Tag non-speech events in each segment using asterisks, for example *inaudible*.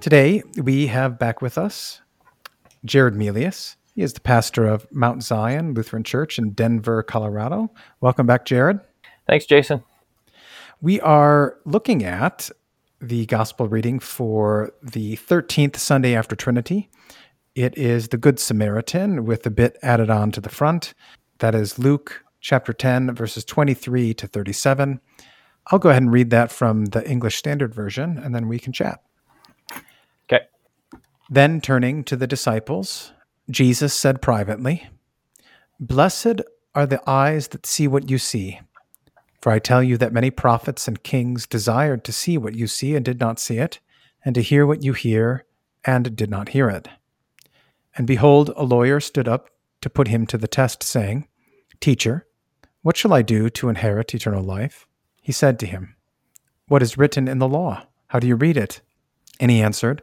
Today, we have back with us Jared Melius. He is the pastor of Mount Zion Lutheran Church in Denver, Colorado. Welcome back, Jared. Thanks, Jason. We are looking at the gospel reading for the 13th Sunday after Trinity. It is the Good Samaritan with a bit added on to the front. That is Luke chapter 10, verses 23 to 37. I'll go ahead and read that from the English Standard Version, and then we can chat. Then turning to the disciples, Jesus said privately, Blessed are the eyes that see what you see. For I tell you that many prophets and kings desired to see what you see and did not see it, and to hear what you hear and did not hear it. And behold, a lawyer stood up to put him to the test, saying, Teacher, what shall I do to inherit eternal life? He said to him, What is written in the law? How do you read it? And he answered,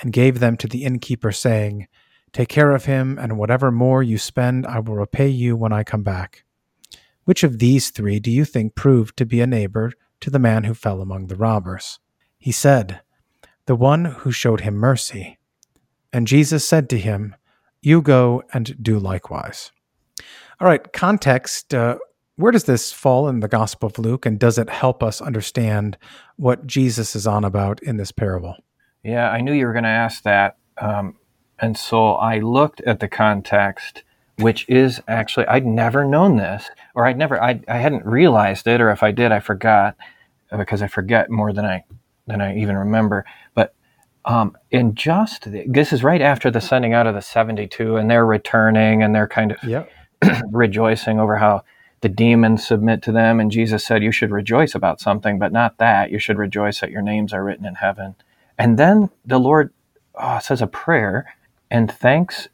and gave them to the innkeeper, saying, Take care of him, and whatever more you spend, I will repay you when I come back. Which of these three do you think proved to be a neighbor to the man who fell among the robbers? He said, The one who showed him mercy. And Jesus said to him, You go and do likewise. All right, context. Uh, where does this fall in the Gospel of Luke, and does it help us understand what Jesus is on about in this parable? Yeah, I knew you were going to ask that. Um, and so I looked at the context, which is actually, I'd never known this, or I'd never, I, I hadn't realized it, or if I did, I forgot because I forget more than I, than I even remember. But um, in just, the, this is right after the sending out of the 72, and they're returning and they're kind of yep. *clears throat* rejoicing over how the demons submit to them. And Jesus said, You should rejoice about something, but not that. You should rejoice that your names are written in heaven. And then the Lord oh, says a prayer and thanks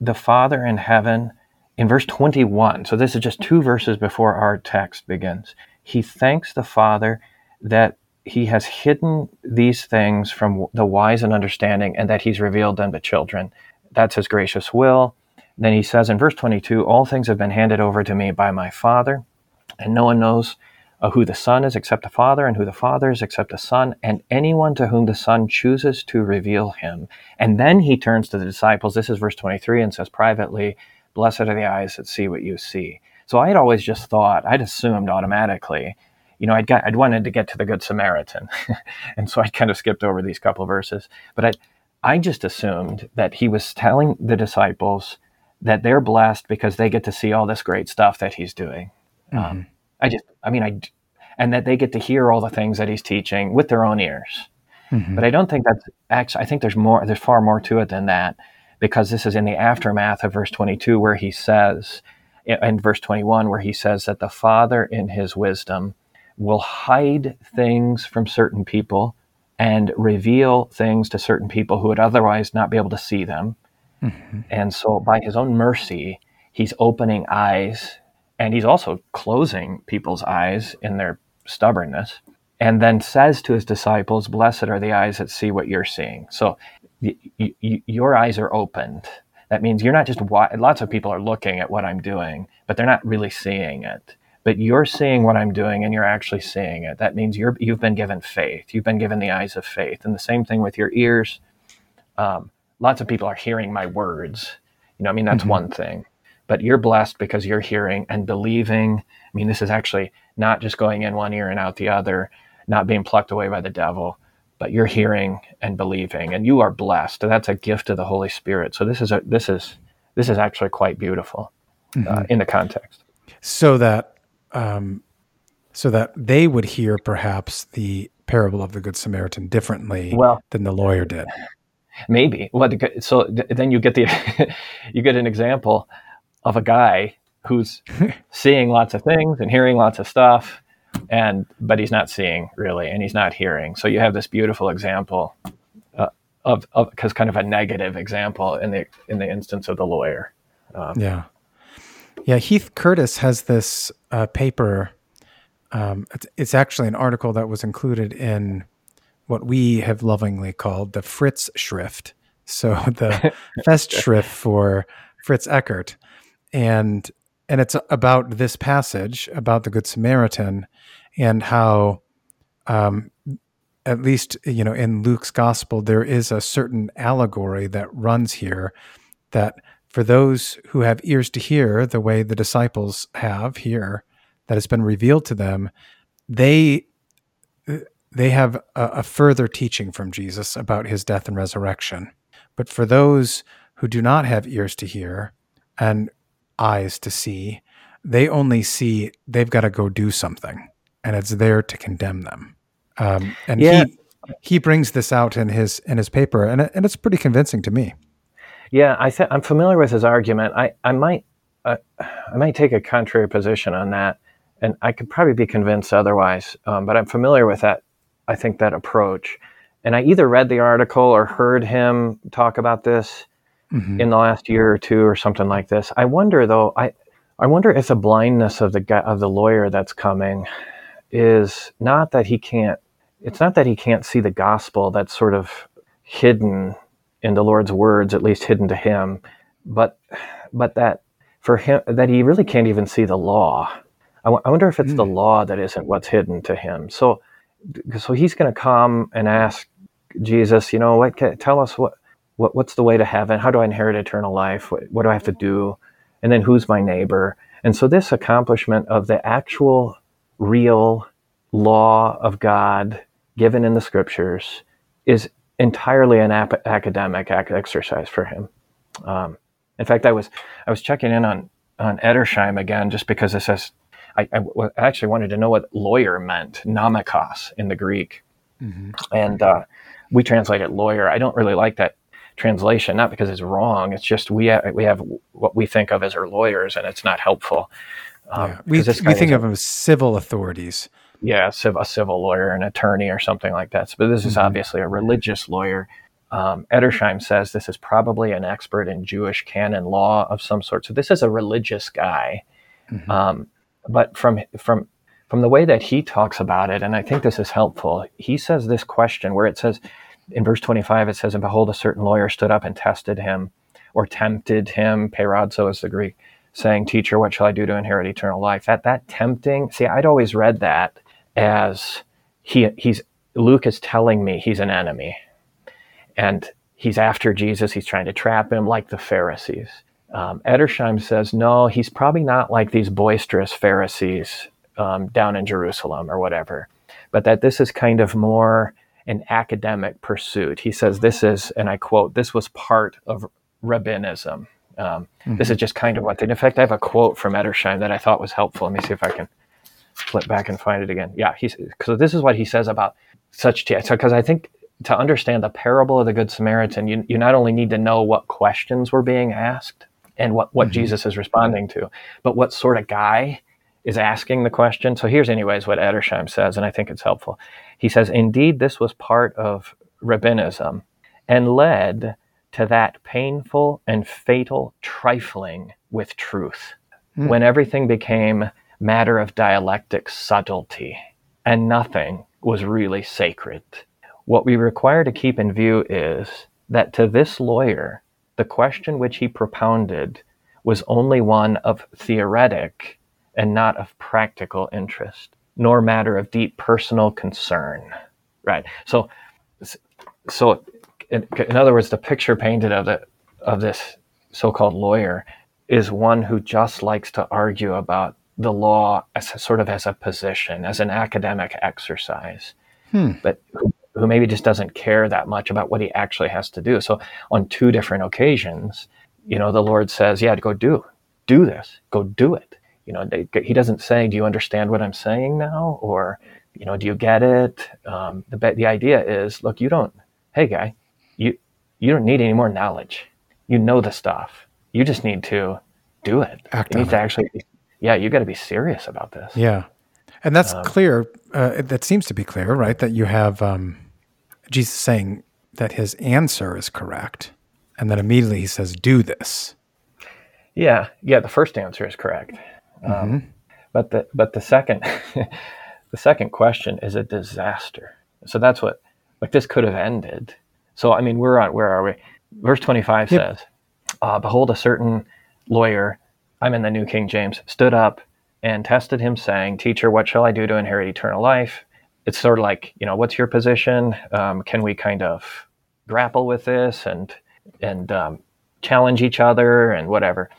the Father in heaven in verse 21. So this is just two verses before our text begins. He thanks the Father that he has hidden these things from the wise and understanding and that he's revealed them to children. That's his gracious will. Then he says in verse 22 All things have been handed over to me by my Father, and no one knows uh, who the Son is except the Father, and who the Father is except the Son, and anyone to whom the Son chooses to reveal him. And then he turns to the disciples. This is verse 23 and says privately, Blessed are the eyes that see what you see. So I had always just thought, I'd assumed automatically, you know, I'd, got, I'd wanted to get to the Good Samaritan. *laughs* and so I kind of skipped over these couple verses. But I, I just assumed that he was telling the disciples that they're blessed because they get to see all this great stuff that he's doing. Mm-hmm. Um, I just, I mean, I, and that they get to hear all the things that he's teaching with their own ears. Mm-hmm. But I don't think that's actually, I think there's more, there's far more to it than that because this is in the aftermath of verse 22 where he says, in verse 21, where he says that the Father in his wisdom will hide things from certain people and reveal things to certain people who would otherwise not be able to see them. Mm-hmm. And so by his own mercy, he's opening eyes and he's also closing people's eyes in their stubbornness and then says to his disciples blessed are the eyes that see what you're seeing so y- y- your eyes are opened. That means you're not just wa- lots of people are looking at what I'm doing, but they're not really seeing it. But you're seeing what I'm doing, and you're actually seeing it. That means you're you've been given faith. You've been given the eyes of faith, and the same thing with your ears. Um, lots of people are hearing my words. You know, I mean that's mm-hmm. one thing, but you're blessed because you're hearing and believing. I mean, this is actually not just going in one ear and out the other, not being plucked away by the devil but you're hearing and believing and you are blessed. That's a gift of the holy spirit. So this is a this is this is actually quite beautiful uh, mm-hmm. uh, in the context. So that um, so that they would hear perhaps the parable of the good samaritan differently well, than the lawyer did. Maybe. Well so then you get the *laughs* you get an example of a guy who's *laughs* seeing lots of things and hearing lots of stuff and but he's not seeing really and he's not hearing. So you have this beautiful example uh, of because kind of a negative example in the in the instance of the lawyer. Um, yeah. Yeah heath curtis has this uh, paper um, it's, it's actually an article that was included in what we have lovingly called the fritz schrift. So *laughs* the *laughs* festschrift for fritz Eckardt and and it's about this passage about the good samaritan and how um, at least you know in luke's gospel there is a certain allegory that runs here that for those who have ears to hear the way the disciples have here that has been revealed to them they they have a, a further teaching from jesus about his death and resurrection. But for those who do not have ears to hear and eyes to see they only see they've got to go do something and it's there to condemn them. Um, and yeah. he he brings this out in his in his paper, and it, and it's pretty convincing to me. Yeah, I th- I'm familiar with his argument. I I might uh, I might take a contrary position on that, and I could probably be convinced otherwise. Um, but I'm familiar with that. I think that approach, and I either read the article or heard him talk about this mm-hmm. in the last year or two or something like this. I wonder though. I I wonder if the blindness of the of the lawyer that's coming is not that he can't it's not that he can't see the gospel that's sort of hidden in the Lord's words, at least hidden to him, but but that for him that he really can't even see the law. I, w- I wonder if it's mm. the hmm. law that isn't what's hidden to him. So so he's going to come and ask Jesus, you know, what tell us what what what's the way to heaven? How do I inherit eternal life? What, what do I have to do? And then who's my neighbor? And so this accomplishment of the actual real law of God given in the scriptures is entirely an ap- academic exercise for him. Um, in fact, I was I was checking in on on Edersheim again just because it says I, I w- actually wanted to know what lawyer meant, nomikos in the Greek, mm-hmm. and uh, we translate it lawyer. I don't really like that translation, not because it's wrong. It's just we ha- we have what we think of as our lawyers, and it's not helpful. Um, yeah. We, we think of them as civil authorities. Yeah, a civil lawyer, an attorney, or something like that. But this is mm-hmm. obviously a religious lawyer. Um, Edersheim says this is probably an expert in Jewish canon law of some sort. So this is a religious guy. Mm-hmm. Um, but from from from the way that he talks about it, and I think this is helpful. He says this question where it says in verse 25, it says, "And behold, a certain lawyer stood up and tested him, or tempted him." Peirazo is the Greek saying, Teacher, what shall I do to inherit eternal life? That that tempting, see, I'd always read that as he he's Luke is telling me he's an enemy. And he's after Jesus, he's trying to trap him like the Pharisees. Um, Edersheim says, no, he's probably not like these boisterous Pharisees um, down in Jerusalem or whatever, but that this is kind of more an academic pursuit. He says this is, and I quote, this was part of rabbinism. Um, mm-hmm. This is just kind of what they. In fact, I have a quote from Edersheim that I thought was helpful. Let me see if I can flip back and find it again. Yeah, he's because this is what he says about such t- so because I think to understand the parable of the Good Samaritan, you you not only need to know what questions were being asked and what what mm-hmm. Jesus is responding to, but what sort of guy is asking the question. So here's anyways what Edersheim says, and I think it's helpful. He says, "Indeed, this was part of rabbinism and led." to that painful and fatal trifling with truth, mm. when everything became matter of dialectic subtlety and nothing was really sacred. What we require to keep in view is that to this lawyer, the question which he propounded was only one of theoretic and not of practical interest, nor matter of deep personal concern. Right. So, so in, in other words, the picture painted of the of this so-called lawyer is one who just likes to argue about the law as a, sort of as a position, as an academic exercise, hmm. but who, who maybe just doesn't care that much about what he actually has to do. So on two different occasions, you know, the Lord says, "Yeah, go do do this. Go do it." You know, they, he doesn't say, "Do you understand what I'm saying now?" or you know, "Do you get it?" Um, the the idea is, look, you don't. Hey, guy, you you don't need any more knowledge. You know the stuff. You just need to do it. Act you need to it. actually, yeah, you got to be serious about this. Yeah, and that's um, clear. Uh, that seems to be clear, right? That you have um, Jesus saying that his answer is correct, and then immediately he says, "Do this." Yeah, yeah. The first answer is correct, mm-hmm. um, but the but the second *laughs* the second question is a disaster. So that's what like this could have ended. So I mean, we're on where are we? Verse twenty five yep. says, uh, "Behold, a certain lawyer, I'm in the New King James, stood up and tested him, saying, Teacher, what shall I do to inherit eternal life? It's sort of like, you know, what's your position? Um, can we kind of grapple with this and and um, challenge each other and whatever?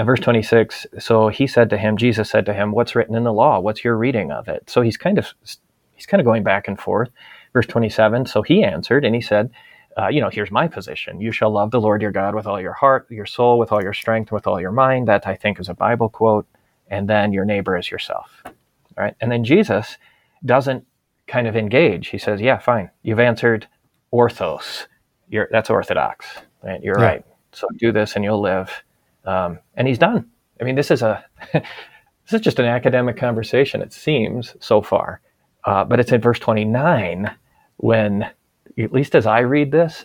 And verse 26, so he said to him, Jesus said to him, What's written in the law? What's your reading of it? So he's kind of he's kind of going back and forth. Verse 27, so he answered and he said, uh, you know, here's my position. You shall love the Lord your God with all your heart, your soul, with all your strength, with all your mind. That I think is a Bible quote. And then your neighbor is yourself. All right. And then Jesus doesn't kind of engage. He says, yeah, fine. You've answered orthos. You're, that's orthodox. Right? You're yeah. right. So do this and you'll live. Um, and he's done. I mean, this is a *laughs* this is just an academic conversation. It seems so far, uh, but it's in verse 29 when at least as I read this,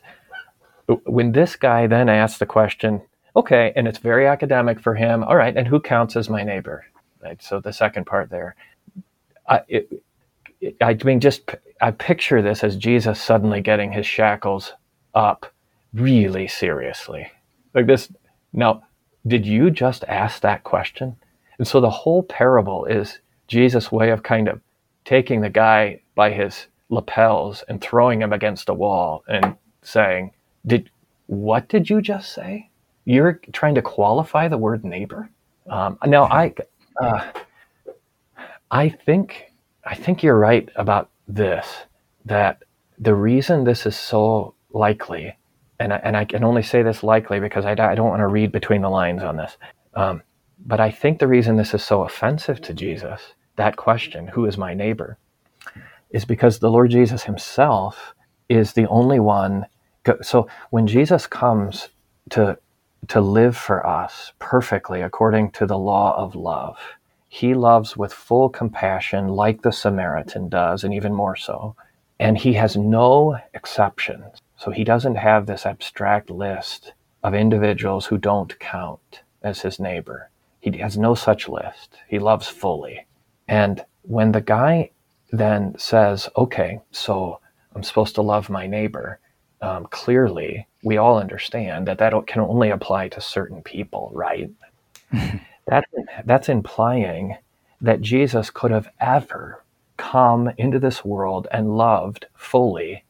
when this guy then asks the question, okay, and it's very academic for him, all right, and who counts as my neighbor? Right. So the second part there, I, it, it, I mean, just I picture this as Jesus suddenly getting his shackles up really seriously. Like this. Now, did you just ask that question? And so the whole parable is Jesus' way of kind of taking the guy by his lapels and throwing him against a wall and saying, "Did what did you just say? You're trying to qualify the word neighbor." Um, now, I uh, I think I think you're right about this. That the reason this is so likely, and I, and I can only say this likely because I, I don't want to read between the lines on this. Um, but I think the reason this is so offensive to Jesus, that question, "Who is my neighbor?" is because the Lord Jesus himself is the only one. So when Jesus comes to, to live for us perfectly according to the law of love, he loves with full compassion, like the Samaritan does, and even more so. And he has no exceptions. So he doesn't have this abstract list of individuals who don't count as his neighbor. He has no such list. He loves fully. And when the guy then says, okay, so I'm supposed to love my neighbor. Um, clearly, we all understand that that can only apply to certain people, right? *laughs* that, that's implying that Jesus could have ever come into this world and loved fully.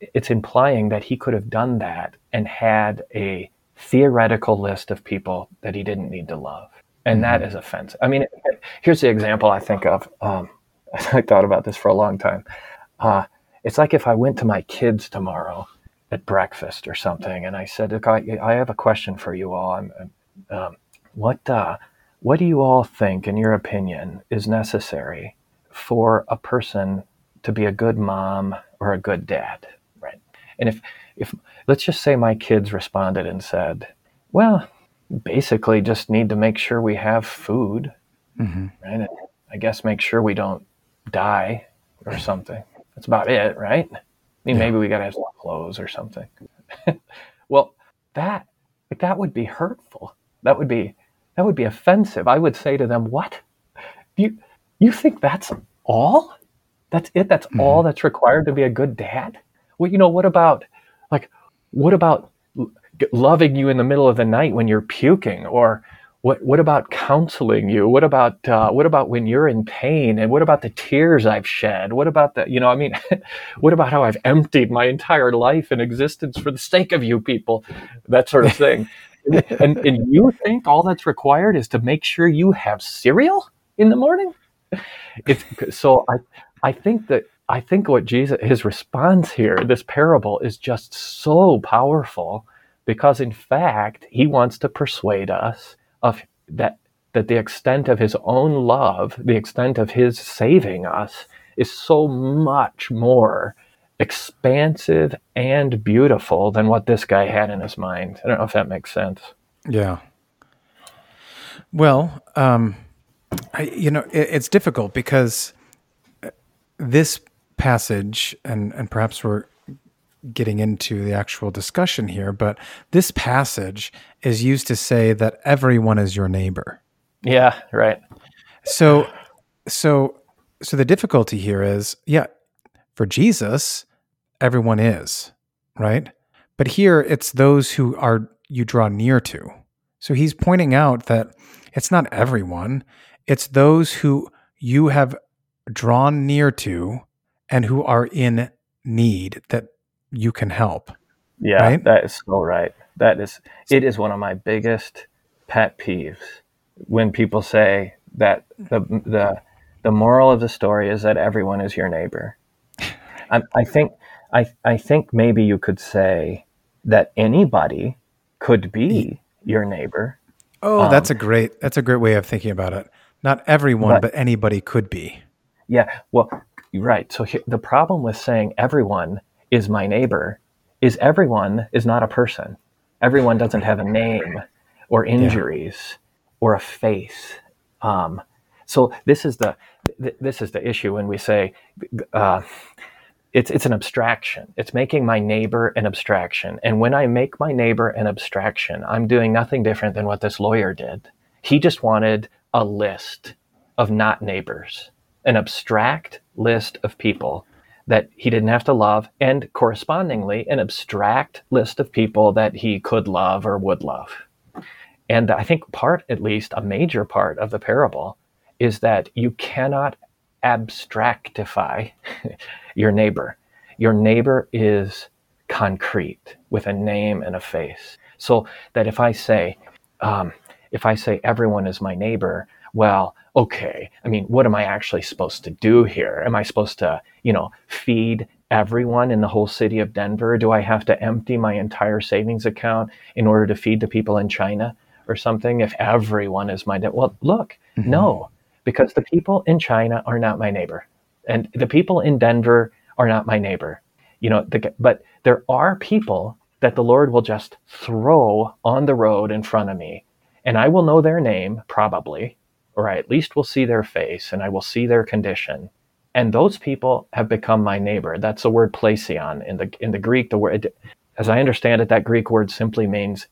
It's implying that he could have done that and had a theoretical list of people that he didn't need to love. And mm-hmm. that is offensive. I mean, here's the example I think of. Um, *laughs* I thought about this for a long time. Uh, it's like if I went to my kids tomorrow at breakfast or something, and I said, "Look, I, I have a question for you all. I'm, um, what uh, what do you all think, in your opinion, is necessary for a person to be a good mom or a good dad?" And if if let's just say my kids responded and said, "Well, basically, just need to make sure we have food." Mm-hmm. Right. And I guess make sure we don't die or something. That's about it, right? I mean, yeah. maybe we got to have some clothes or something. *laughs* well, that that would be hurtful. That would be that would be offensive. I would say to them, "What? You you think that's all? That's it? That's mm-hmm. all that's required to be a good dad? Well, you know, what about like what about loving you in the middle of the night when you're puking? Or what what about counseling you? What about uh, what about when you're in pain? And what about the tears i've shed? What about the you know i mean *laughs* what about how i've emptied my entire life and existence for the sake of you people? That sort of thing. *laughs* And, and you think all that's required is to make sure you have cereal in the morning? It's so i i think that i think what jesus his response here this parable is just so powerful because in fact he wants to persuade us of that that the extent of his own love, the extent of his saving us, is so much more expansive and beautiful than what this guy had in his mind. I don't know if that makes sense. Yeah. Well, um, I, you know, it, it's difficult because this passage, and and perhaps we're getting into the actual discussion here, but this passage is used to say that everyone is your neighbor. Yeah, right. So, so, so the difficulty here is, yeah, for Jesus, everyone is, right? But here it's those who are you draw near to. So he's pointing out that it's not everyone, it's those who you have drawn near to and who are in need that you can help. Yeah, right? that is so right. That is it is one of my biggest pet peeves when people say that the the the moral of the story is that everyone is your neighbor. *laughs* I, I think I I think maybe you could say that anybody could be your neighbor. Oh, um, that's a great that's a great way of thinking about it. Not everyone, but, but anybody could be. Yeah, well, right. So the problem with saying everyone is my neighbor is everyone is not a person. Everyone doesn't have a *laughs* name or injuries yeah. or a face. Um, so this is the th- this is the issue when we say uh, it's it's an abstraction. It's making my neighbor an abstraction. And when I make my neighbor an abstraction, I'm doing nothing different than what this lawyer did. He just wanted a list of not neighbors, an abstract list of people that he didn't have to love, and correspondingly, an abstract list of people that he could love or would love. And I think part, at least a major part of the parable, is that you cannot abstractify *laughs* your neighbor. Your neighbor is concrete with a name and a face. So that if I say, um, if I say everyone is my neighbor, well, okay, I mean, what am I actually supposed to do here? Am I supposed to, you know, feed everyone in the whole city of Denver? Do I have to empty my entire savings account in order to feed the people in China or something? If everyone is my, well, look, mm-hmm. no, because the people in China are not my neighbor, and the people in Denver are not my neighbor. You know, the, but there are people that the Lord will just throw on the road in front of me, and I will know their name probably or I at least will see their face and I will see their condition. And those people have become my neighbor. That's the word plesion in the in the Greek. The word, as I understand it, that Greek word simply means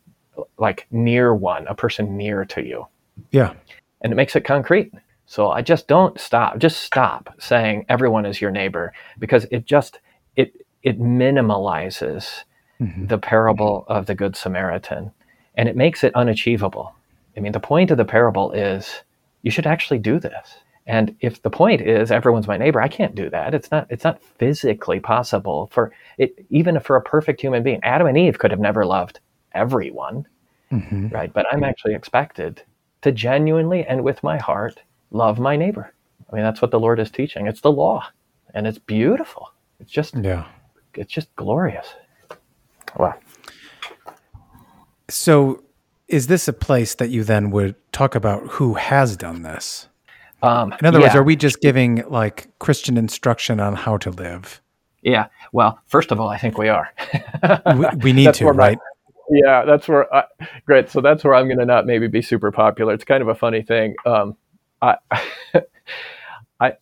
like near one, a person near to you. Yeah, and it makes it concrete. So I just don't stop. Just stop saying everyone is your neighbor because it just it it minimalizes mm-hmm. the parable of the Good Samaritan, and it makes it unachievable. I mean, the point of the parable is you should actually do this. And if the point is everyone's my neighbor, I can't do that. It's not it's not physically possible for it even for a perfect human being. Adam and Eve could have never loved everyone. Mm-hmm. Right? But I'm actually expected to genuinely and with my heart love my neighbor. I mean, that's what the Lord is teaching. It's the law. And it's beautiful. It's just yeah. It's just glorious. Wow. So is this a place that you then would talk about who has done this? Um, In other yeah. words, are we just giving like Christian instruction on how to live? Yeah. Well, first of all, I think we are. we, we, *laughs* need to, right? My, yeah, that's where. I, great. So that's where I'm going to not maybe be super popular. It's kind of a funny thing. Um, I, *laughs* I,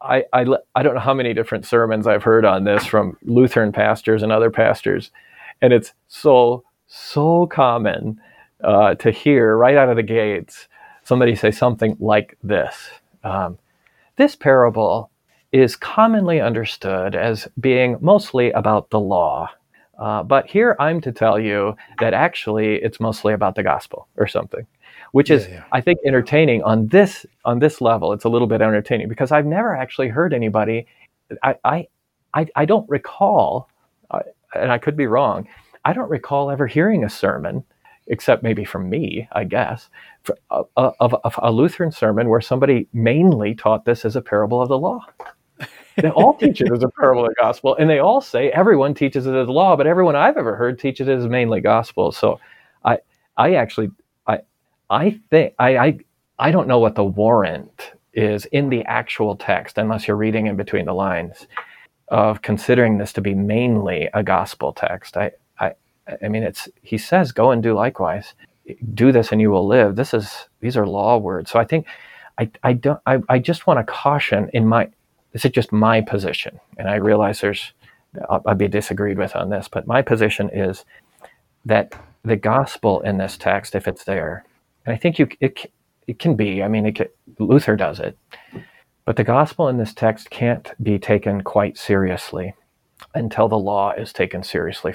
I, I, I don't know how many different sermons I've heard on this from Lutheran pastors and other pastors, and it's so so common uh, to hear right out of the gates somebody say something like this. Um, this parable is commonly understood as being mostly about the law. Uh, but here I'm to tell you that actually it's mostly about the gospel or something, which is Yeah, yeah. I think entertaining on this on this level. It's a little bit entertaining because I've never actually heard anybody. I I I, I don't recall, uh, and I could be wrong. I don't recall ever hearing a sermon, except maybe from me, I guess, for, uh, of, of a Lutheran sermon where somebody mainly taught this as a parable of the law. They all teach it as a parable of the gospel, and they all say everyone teaches it as law, but everyone I've ever heard teaches it as mainly gospel. So, I, I actually, I, I think I, I, I don't know what the warrant is in the actual text, unless you're reading in between the lines, of considering this to be mainly a gospel text. I, I, mean, it's he says, "Go and do likewise." Do this, and you will live. This is these are law words. So I think, I, I don't. I, I just want to caution in my this is just my position, and I realize there's I'll, I'll be disagreed with on this, but my position is that the gospel in this text, if it's there, and I think you it it can be. I mean, it can, Luther does it, but the gospel in this text can't be taken quite seriously until the law is taken seriously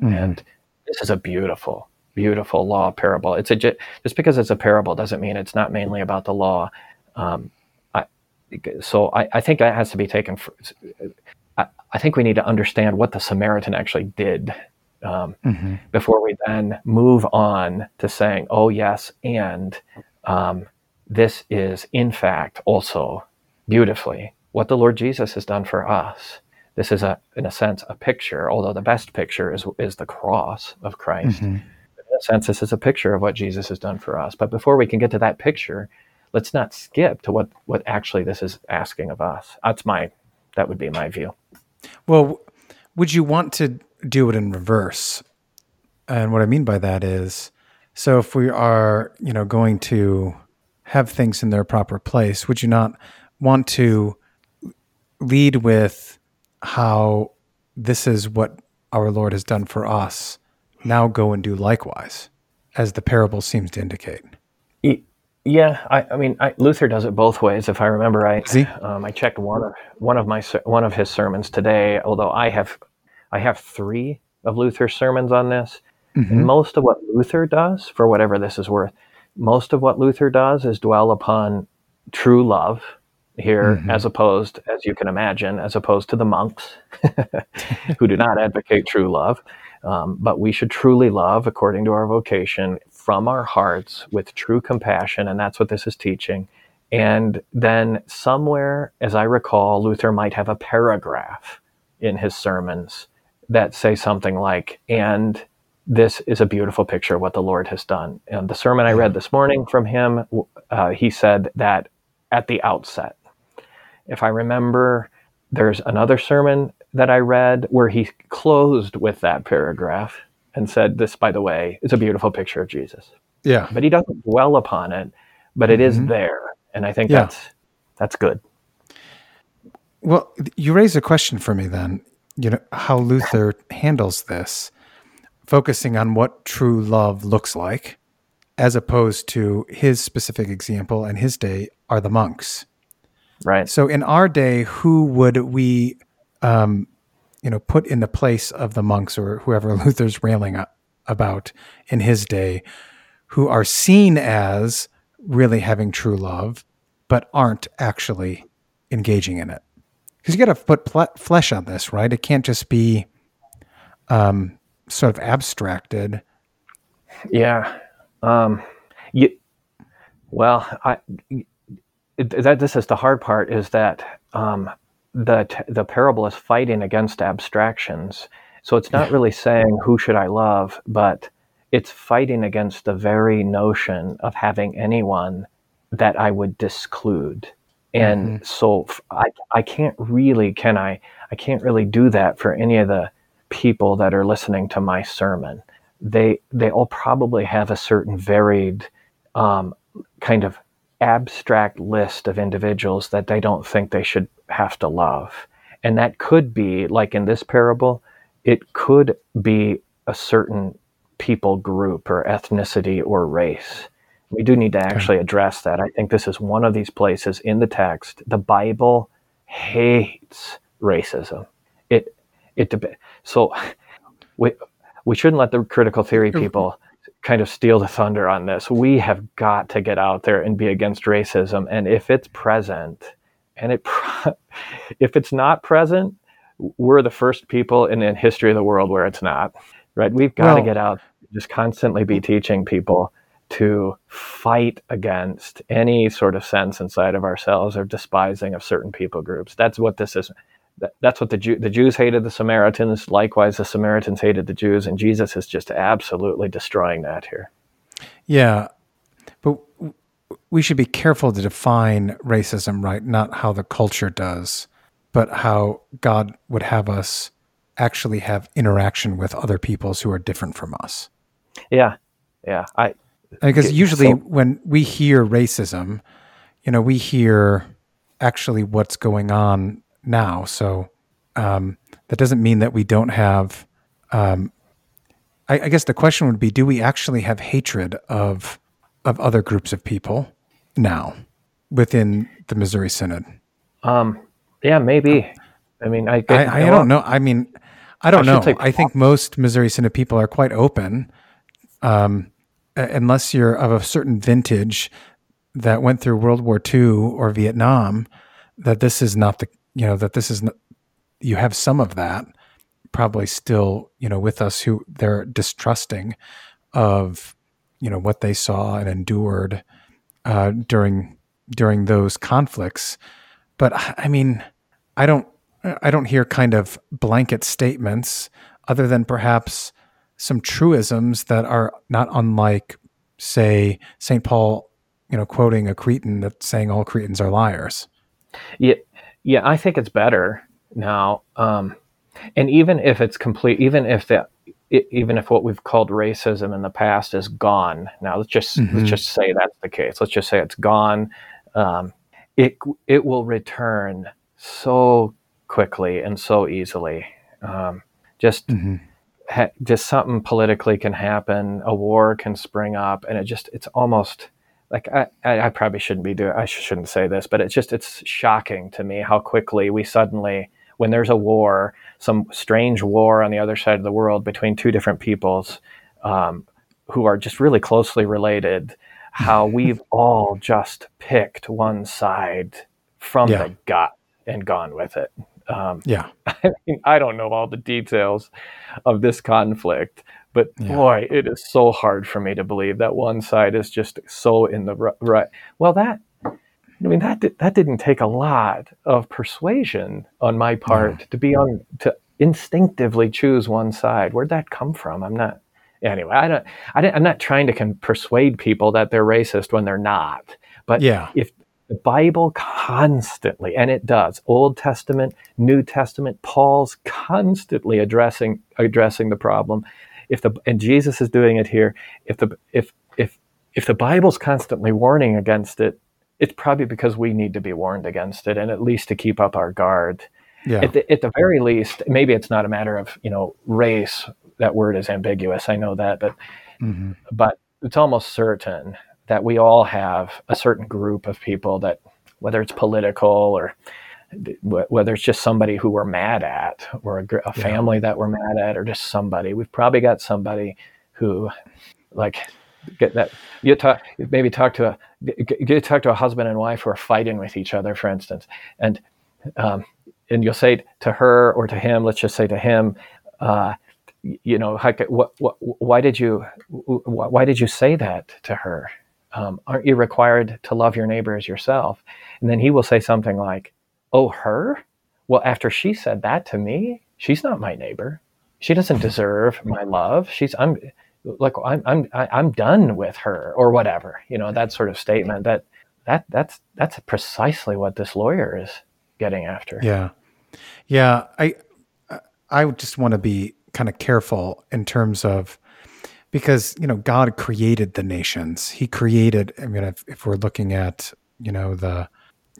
1st And this is a beautiful, beautiful law parable. It's a just because it's a parable doesn't mean it's not mainly about the law. Um, I, so I, I think that has to be taken. For, I, I think we need to understand what the Samaritan actually did um, before we then move on to saying, "Oh yes," and um, this is in fact also beautifully what the Lord Jesus has done for us. This is a, in a sense, a picture. Although the best picture is is the cross of Christ. Mm-hmm. In a sense, this is a picture of what Jesus has done for us. But before we can get to that picture, let's not skip to what what actually this is asking of us. That's my that would be my view. Well, would you want to do it in reverse? And what I mean by that is, so if we are, you know, going to have things in their proper place, would you not want to lead with how this is what our Lord has done for us? Now go and do likewise, as the parable seems to indicate. Yeah, I, I mean, I, Luther does it both ways. If I remember right, he? um, I checked one of one of my one of his sermons today. Although I have I have three of Luther's sermons on this. And most of what Luther does, for whatever this is worth, most of what Luther does is dwell upon true love here, as opposed, as you can imagine, as opposed to the monks *laughs* who do not advocate true love. Um, but we should truly love according to our vocation from our hearts with true compassion, and that's what this is teaching. And then, somewhere, as I recall, Luther might have a paragraph in his sermons that say something like, and this is a beautiful picture of what the Lord has done. And the sermon I read this morning from him, uh, he said that at the outset. If I remember, there's another sermon that I read where he closed with that paragraph and said, This, by the way, is a beautiful picture of Jesus. Yeah. But he doesn't dwell upon it, but it is mm-hmm. there. And I think Yeah. that's that's good. Well, you raise a question for me then, you know, how Luther handles this, focusing on what true love looks like, as opposed to his specific example and his day are the monks. Right. So in our day, who would we, um, you know, put in the place of the monks or whoever *laughs* Luther's railing about in his day, who are seen as really having true love, but aren't actually engaging in it? Because you got to put pl- flesh on this, right? It can't just be um, sort of abstracted. Yeah. Um, you, well, I, that this is the hard part is that um, the the parable is fighting against abstractions. So it's not really saying who should I love, but it's fighting against the very notion of having anyone that I would disclude. And so f- I, I can't really can I I can't really do that for any of the people that are listening to my sermon. They they all probably have a certain varied um, kind of abstract list of individuals that they don't think they should have to love. And that could be, like in this parable, it could be a certain people group or ethnicity or race. We do need to actually address that. I think this is one of these places in the text. The Bible hates racism. It it so *laughs* we we shouldn't let the critical theory people kind of steal the thunder on this. We have got to get out there and be against racism. And if it's present, and it *laughs* if it's not present, we're the first people in the history of the world where it's not. Right? We've got well, to get out, just constantly be teaching people to fight against any sort of sense inside of ourselves or despising of certain people groups. That's what this is. That's what the Jew, the Jews hated the Samaritans. Likewise, the Samaritans hated the Jews, and Jesus is just absolutely destroying that here. Yeah, but we should be careful to define racism, right? Not how the culture does, but how God would have us actually have interaction with other peoples who are different from us. Yeah, yeah. I because usually so, when we hear racism, you know, we hear actually what's going on now. So um, that doesn't mean that we don't have. Um, I, I, guess the question would be: Do we actually have hatred of of other groups of people now within the Missouri Synod? Um, yeah, maybe. I mean, I I, I don't know. I mean, I don't I know. I think most Missouri Synod people are quite open. Um, unless you're of a certain vintage that went through World War II or Vietnam, that this is not the you know that this is not, you have some of that probably still you know with us who they're distrusting of you know what they saw and endured uh, during during those conflicts. But I mean, I don't I don't hear kind of blanket statements other than perhaps some truisms that are not unlike, say, St. Paul, you know, quoting a Cretan that's saying all Cretans are liars. Yeah, yeah, I think it's better now. Um, and even if it's complete, even if the even if what we've called racism in the past is gone now let's just mm-hmm. let's just say that's the case let's just say it's gone um, it it will return so quickly and so easily um, just mm-hmm ha- just something politically can happen, a war can spring up, and it just it's almost like I, I probably shouldn't be doing I shouldn't say this, but it's just it's shocking to me how quickly we suddenly when there's a war, some strange war on the other side of the world between two different peoples um, who are just really closely related, *laughs* how we've all just picked one side from yeah. the gut and gone with it. Um, yeah. *laughs* I mean, I don't know all the details of this conflict, but yeah. boy, it is so hard for me to believe that one side is just so in the right. Well, that, I mean, that did, that didn't take a lot of persuasion on my part to be on to instinctively choose one side. Where'd that come from? I'm not. Anyway, I don't. I am not trying to can persuade people that they're racist when they're not. But yeah. if the Bible constantly, and it does, Old Testament, New Testament, Paul's constantly addressing addressing the problem. If the and Jesus is doing it here, if the if if if the Bible's constantly warning against it, it's probably because we need to be warned against it, and at least to keep up our guard. Yeah. At the, at the very least, maybe it's not a matter of you know race. That word is ambiguous. I know that, but mm-hmm. but it's almost certain that we all have a certain group of people that, whether it's political or whether it's just somebody who we're mad at or a, a family yeah. that we're mad at or just somebody, we've probably got somebody who, like, get that you talk maybe talk to a you talk to a husband and wife who are fighting with each other, for instance, and um, and you'll say to her or to him, let's just say to him, uh, you know, what, what, why did you why did you say that to her? um, aren't you required to love your neighbor as yourself? And then he will say something like, oh, her? Well, after she said that to me, she's not my neighbor. She doesn't deserve mm-hmm. my love. She's, I'm like, I'm, I'm, I'm done with her or whatever, you know, that sort of statement that, that, that's, that's precisely what this lawyer is getting after. Yeah. Yeah. I, I just want to be kind of careful in terms of, because you know God created the nations. He created. I mean, if, if, we're looking at you know the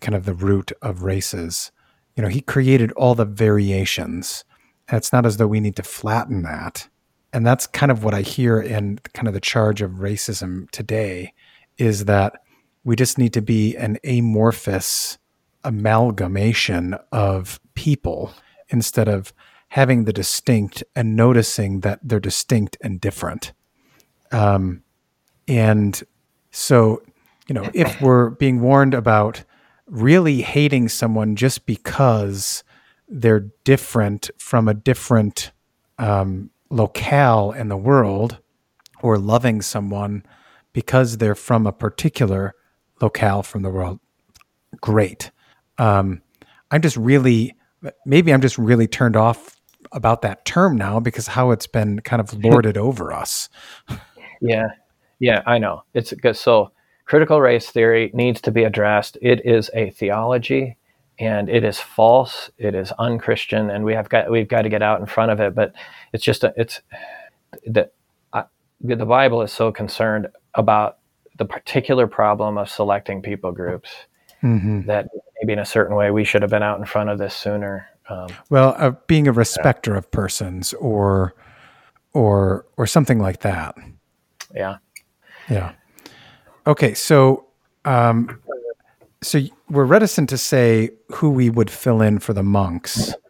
kind of the root of races, you know, He created all the variations. And it's not as though we need to flatten that. And that's kind of what I hear in kind of the charge of racism today, is that we just need to be an amorphous amalgamation of people instead of having the distinct and noticing that they're distinct and different. Um, and so, you know, if we're being warned about really hating someone just because they're different from a different um, locale in the world, or loving someone because they're from a particular locale from the world, great. Um, I'm just really, maybe I'm just really turned off about that term now because how it's been kind of lorded over us. *laughs* Yeah, yeah, I know. It's good. So critical race theory needs to be addressed. It is a theology and it is false. It is unchristian, and we have got we've got to get out in front of it. But it's just a, it's the the Bible is so concerned about the particular problem of selecting people groups mm-hmm. that maybe in a certain way we should have been out in front of this sooner. Um, well, uh, being a respecter yeah. of persons, or or or something like that. Yeah. Yeah. Okay, so um, so we're reticent to say who we would fill in for the monks. *laughs*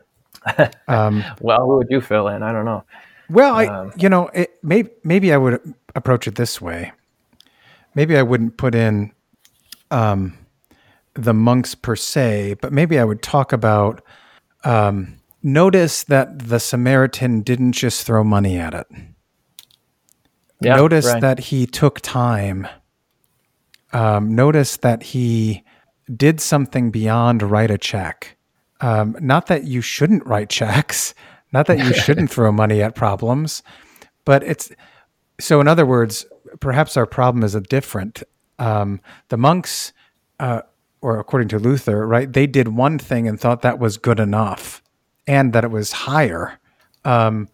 Um, well, who would you fill in? I don't know. Well, I um, you know it, maybe maybe I would approach it this way. Maybe I wouldn't put in um, the monks per se, but maybe I would talk about. Um, notice that the Samaritan didn't just throw money at it. Yeah, notice right. that he took time. Um, notice that he did something beyond write a check. Um, not that you shouldn't write *laughs* checks, not that you *laughs* shouldn't throw money at problems, but it's so. In other words, perhaps our problem is a different. Um, the monks, uh, or according to Luther, right, they did one thing and thought that was good enough, and that it was higher. Um,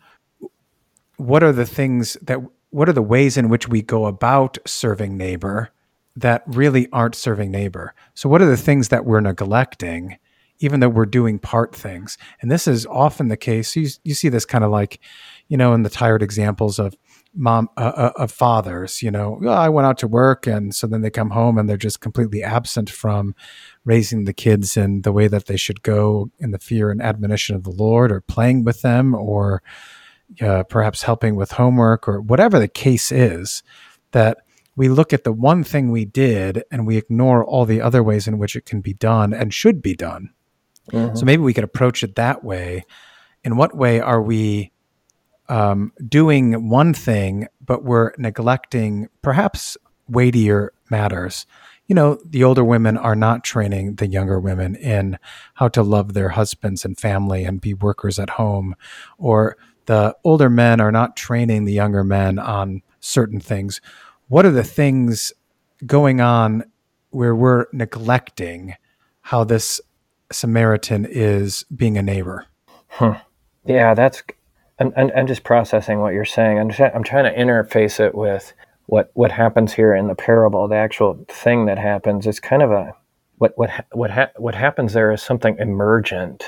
what are the things that what are the ways in which we go about serving neighbor that really aren't serving neighbor? So, what are the things that we're neglecting, even though we're doing part things? And this is often the case. You, you see this kind of like, you know, in the tired examples of mom uh, uh, of fathers. You know, oh, I went out to work, and so then they come home and they're just completely absent from raising the kids in the way that they should go in the fear and admonition of the Lord, or playing with them, or uh, perhaps helping with homework or whatever the case is, that we look at the one thing we did and we ignore all the other ways in which it can be done and should be done. Mm-hmm. So maybe we could approach it that way. In what way are we um, doing one thing, but we're neglecting perhaps weightier matters? You know, the older women are not training the younger women in how to love their husbands and family and be workers at home, or the older men are not training the younger men on certain things. What are the things going on where we're neglecting how this Samaritan is being a neighbor? Huh. Yeah, that's. I'm, I'm just processing what you're saying. I'm, I'm trying to interface it with what what happens here in the parable. The actual thing that happens. It's kind of a what what what ha- what happens there is something emergent.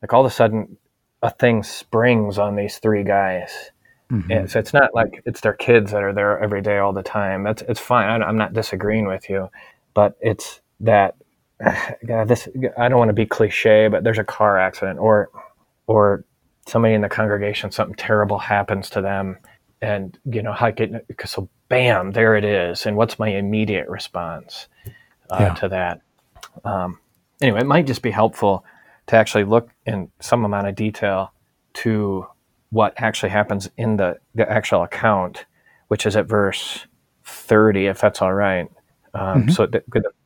Like all of a sudden, a thing springs on these three guys. Mm-hmm. And so it's not like it's their kids that are there every day all the time. That's it's fine. I, am not disagreeing with you, but it's that *sighs* God, this I don't want to be cliche, but there's a car accident or or somebody in the congregation something terrible happens to them, and you know how get so bam there it is, and what's my immediate response uh, yeah. to that? Um, anyway, it might just be helpful to actually look in some amount of detail to what actually happens in the, the actual account, which is at verse 30, if that's all right. Um, mm-hmm. So, the,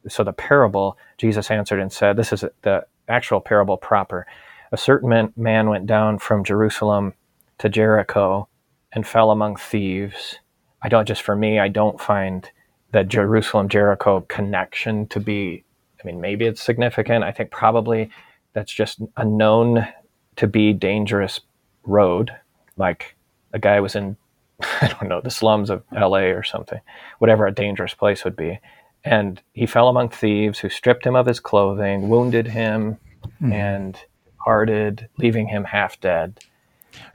so the parable, Jesus answered and said, This is the actual parable proper. A certain man, went down from Jerusalem to Jericho and fell among thieves. I don't, just for me, I don't find that Jerusalem Jericho connection to be, I mean, maybe it's significant. I think probably that's just a known to be dangerous road. Like a guy was in, *laughs* I don't know, the slums of LA or something, whatever a dangerous place would be. And he fell among thieves who stripped him of his clothing, wounded him, mm. and hearted, leaving him half dead.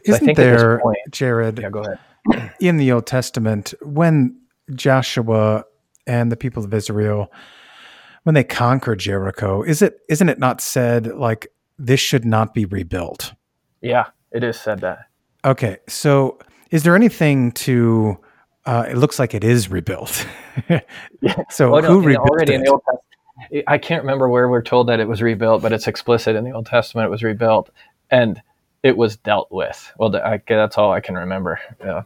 Isn't there, point, Jared? Yeah, go ahead. *clears throat* In the Old Testament, when Joshua and the people of Israel when they conquered Jericho, is it isn't it not said like this should not be rebuilt? Yeah, it is said that. Okay, so is there anything to? Uh, it looks like it is rebuilt. *laughs* Yeah. So no, who the- rebuilt already in the Old Testament. I can't remember where we're told that it was rebuilt, but it's explicit in the Old Testament. It was rebuilt, and it was dealt with. Well, I, that's all I can remember. Yeah.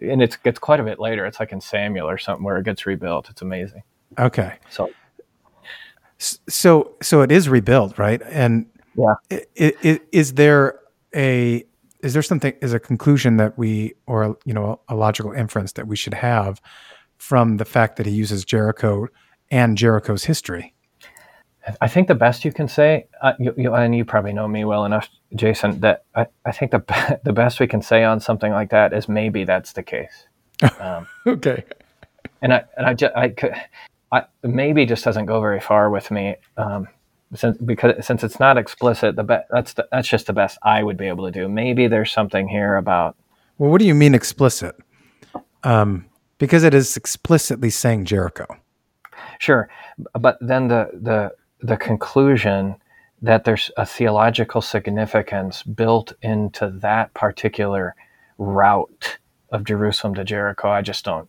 And it's it's quite a bit later. It's like in Samuel or something where it gets rebuilt. It's amazing. Okay, So so so it is rebuilt, right? And Yeah. is there a is there something is a conclusion that we or you know a logical inference that we should have from the fact that he uses Jericho and Jericho's history? I think the best you can say, uh, you, you, and you probably know me well enough, Jason, that I, I think the be- *laughs* the best we can say on something like that is maybe that's the case. *laughs* Um, Okay. and I and I just I could I maybe just doesn't go very far with me um, since because since it's not explicit the be- that's the, that's just the best I would be able to do. Maybe there's something here about Well, what do you mean explicit? Um, because it is explicitly saying Jericho. sure, but then the the the conclusion that there's a theological significance built into that particular route of Jerusalem to Jericho. I just don't.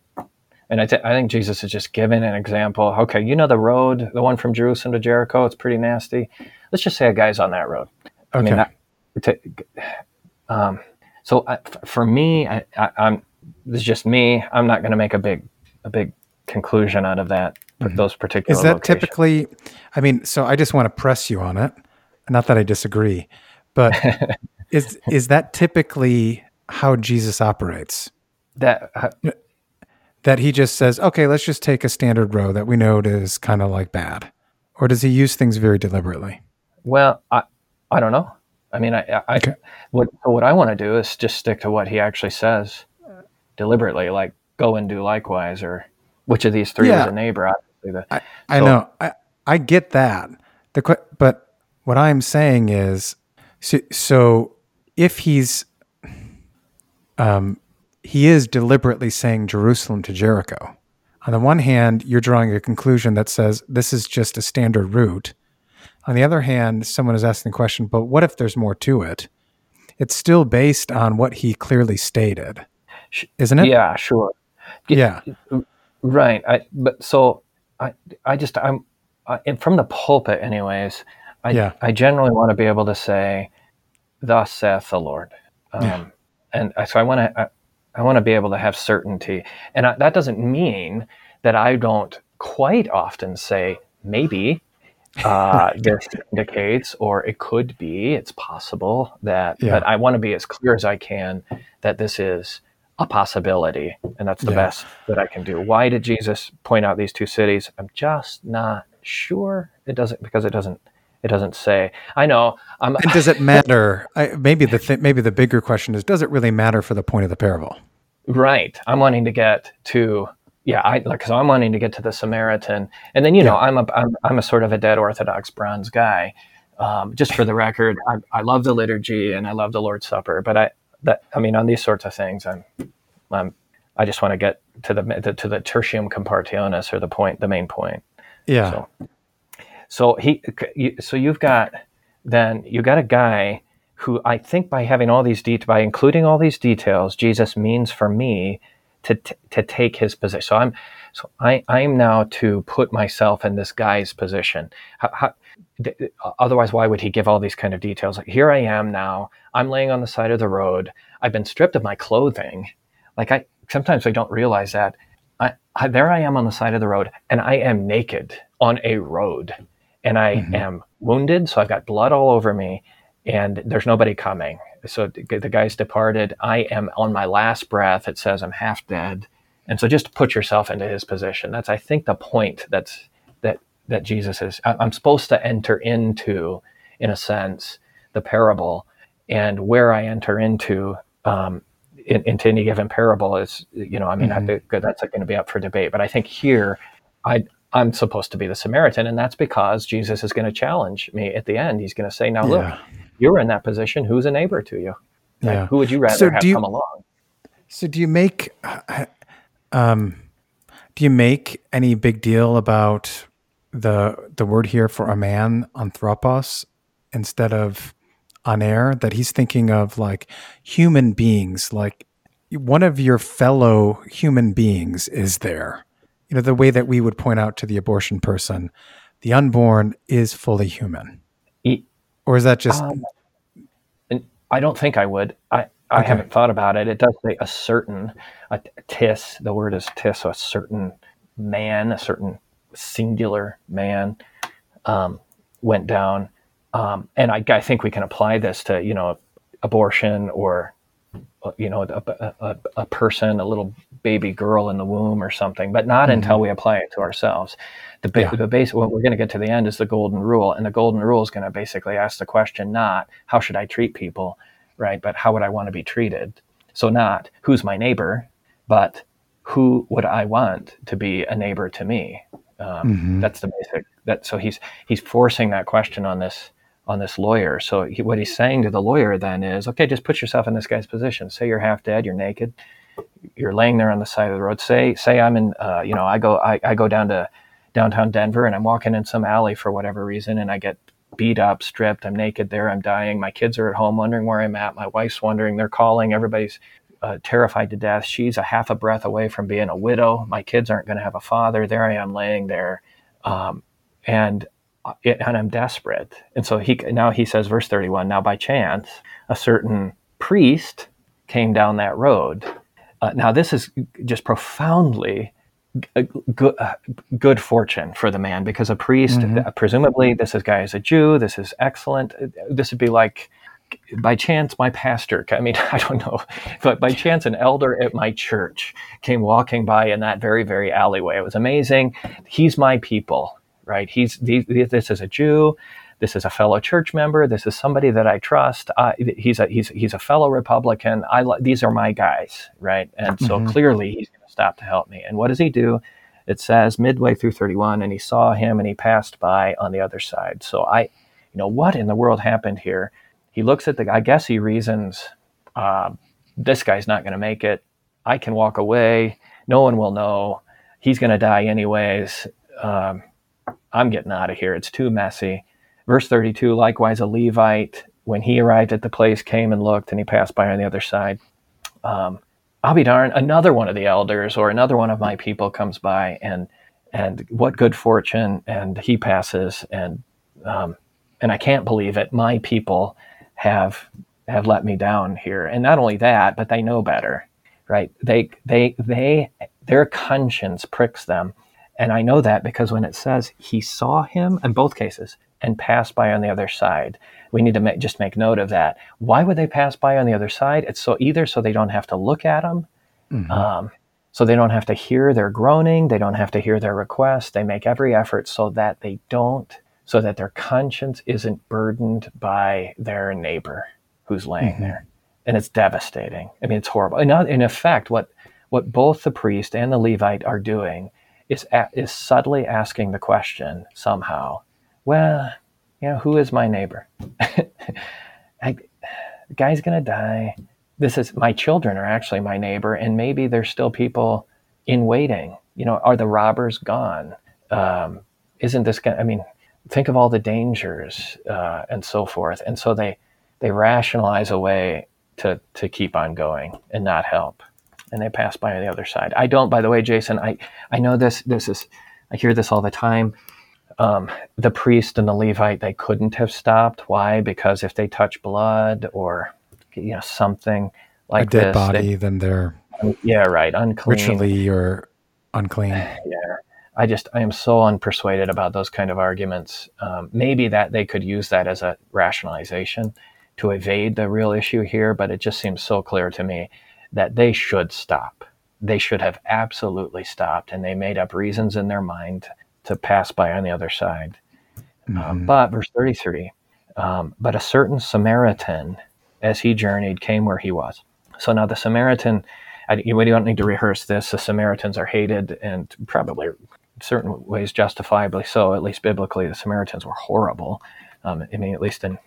And I, th- I think Jesus is just giving an example. Okay, you know the road, the one from Jerusalem to Jericho, it's pretty nasty. Let's just say a guy's on that road. I mean, Okay. to, um, so I, for me, I, I, I'm this is just me. I'm not going to make a big a big conclusion out of that. Those particular Mm-hmm. Is that locations. typically? I mean, so I just want to press you on it. Not that I disagree, but *laughs* is is that typically how Jesus operates? that? That he just says, "Okay, let's just take a standard row that we know is kind of like bad," or does he use things very deliberately? Well, I I don't know. I mean, I, I Okay. what what I want to do is just stick to what he actually says deliberately, like go and do likewise, or which of these three Yeah. is a neighbor. Obviously, the, I, I So- know. I, I get that. The but what I'm saying is, so, so if he's, um, he is deliberately saying Jerusalem to Jericho. On the one hand, you're drawing a conclusion that says this is just a standard route. On the other hand, someone is asking the question, but what if there's more to it? It's still based on what he clearly stated, isn't it? yeah, sure. Yeah. Right. I, but so I, I just, I'm, I, from the pulpit, anyways. I, Yeah. I generally want to be able to say, "Thus saith the Lord," um, Yeah. and so I want to, I, want to be able to have certainty, and I, that doesn't mean that I don't quite often say maybe. uh, *laughs* this indicates, or it could be, it's possible that, Yeah. but I want to be as clear as I can that this is a possibility, and that's the Yeah. best that I can do. Why did Jesus point out these two cities? I'm just not sure. It doesn't because it doesn't it doesn't say. I know. I'm And does it matter? I, maybe the th- maybe the bigger question is: Does it really matter for the point of the parable? right. I'm wanting to get to yeah. I like because I'm wanting to get to the Samaritan, and then you know I'm a I'm, I'm a sort of a dead Orthodox bronze guy. Um, just for the record, I, I love the liturgy and I love the Lord's Supper, but I that I mean on these sorts of things, I'm I'm I just want to get to the, the to the tertium comparationis or the point, the main point. Yeah. So, so he, so you've got then you got a guy who I think by having all these details, by including all these details, Jesus means for me to t- to take his position. So I'm, so I I'm now to put myself in this guy's position. How, how, th- th- otherwise, why would he give all these kind of details? Like here I am now. I'm laying on the side of the road. I've been stripped of my clothing. Like I sometimes I don't realize that. I, I, there I am on the side of the road, and I am naked on a road, and I am wounded, so I've got blood all over me, and there's nobody coming. So the, guy's departed. I am on my last breath. It says I'm half dead, and so just put yourself into his position. That's I think the point. That's that that Jesus is. I- I'm supposed to enter into, in a sense, the parable, and where I enter into. Um, in, into any given parable is, you know, I mean, I think that's going to be up for debate. But I think here, I I'm supposed to be the Samaritan, and that's because Jesus is going to challenge me at the end. He's going to say, "Now look, Yeah. you're in that position. Who's a neighbor to you? Like, Yeah. Who would you rather So have do you- come along?" So do you make um do you make any big deal about the the word here for a man anthropos instead of aner that he's thinking of like human beings, like one of your fellow human beings is there. You know, the way that we would point out to the abortion person, the unborn is fully human. or is that just. Um, I don't think I would. I, I okay. haven't thought about it. It does say a certain, a tis, the word is tis, so a certain man, a certain singular man um, went down. Um, and I, I, think we can apply this to, you know, abortion or, you know, a, a, a, person, a little baby girl in the womb or something, but not mm-hmm. until we apply it to ourselves. The, ba- yeah. the base, what we're going to get to the end is the golden rule. And the golden rule is going to basically ask the question, not how should I treat people, right? But how would I want to be treated? So not who's my neighbor, but who would I want to be a neighbor to me? Um, mm-hmm. That's the basic. That so he's he's forcing that question on this on this lawyer. So he, what he's saying to the lawyer then is, okay, just put yourself in this guy's position. Say you're half dead, you're naked, you're laying there on the side of the road. Say say I'm in, uh, you know, I go I, I go down to downtown Denver and I'm walking in some alley for whatever reason and I get beat up, stripped. I'm naked there. I'm dying. My kids are at home wondering where I'm at. My wife's wondering. They're calling. Everybody's uh, terrified to death. She's a half a breath away from being a widow. My kids aren't going to have a father. There I am laying there, um, and and I'm desperate. And so he now he says, verse 31. Now by chance, a certain priest came down that road. Uh, now this is just profoundly good, uh, good fortune for the man because a priest, mm-hmm. Uh, presumably, this is guy is a Jew. This is excellent. This would be like by chance, my pastor, I mean, *laughs* I don't know, but by chance, an elder at my church came walking by in that very, very alleyway. It was amazing. He's my people, right? He's, this is a Jew. This is a fellow church member. This is somebody that I trust. Uh, he's a he's he's a fellow Republican. I these are my guys, right? And so mm-hmm. clearly he's going to stop to help me. And what does he do? It says midway through 31, and he saw him, and he passed by on the other side. So I, you know, what in the world happened here? he looks at the I guess he reasons uh, this guy's not going to make it. I can walk away. No one will know. He's going to die anyways. Um, I'm getting out of here. It's too messy. Verse 32 likewise, a Levite, when he arrived at the place, came and looked, and he passed by on the other side. Um, I'll be darned, another one of the elders or another one of my people comes by, and and what good fortune, and he passes, and um, and I can't believe it. My people have have let me down here. And not only that, but they know better, right? They they they their conscience pricks them. And I know that because when it says he saw him in both cases and passed by on the other side, we need to make, just make note of that. Why would they pass by on the other side? It's so either so they don't have to look at him, mm-hmm. um, so they don't have to hear their groaning, they don't have to hear their request. They make every effort so that they don't so that their conscience isn't burdened by their neighbor who's laying mm-hmm. there. And it's devastating. I mean, it's horrible. In, in effect, what, what both the priest and the Levite are doing is, is subtly asking the question somehow, well, you know, who is my neighbor? *laughs* I, the guy's to die. This is my children are actually my neighbor, and maybe there's still people in waiting. You know, are the robbers gone? Um, isn't this gonna? I mean, think of all the dangers uh, and so forth. And so they they rationalize away to to keep on going and not help, and they pass by on the other side. I don't, by the way, Jason. I I know this this is I hear this all the time. Um, the priest and the Levite they couldn't have stopped. Why? Because if they touch blood or you know something like a dead this, body, they, then they're yeah right unclean ritually or unclean. *sighs* Yeah, I just I am so unpersuaded about those kind of arguments. Um, maybe that they could use that as a rationalization to evade the real issue here, but it just seems so clear to me that they should stop. They should have absolutely stopped, and they made up reasons in their mind to pass by on the other side. Um, mm-hmm. Um, but verse thirty-three, um, but a certain Samaritan, as he journeyed, came where he was. So now the Samaritan. I, we don't need to rehearse this. The Samaritans are hated and probably certain ways justifiably so, at least biblically, the Samaritans were horrible. Um, I mean, at least in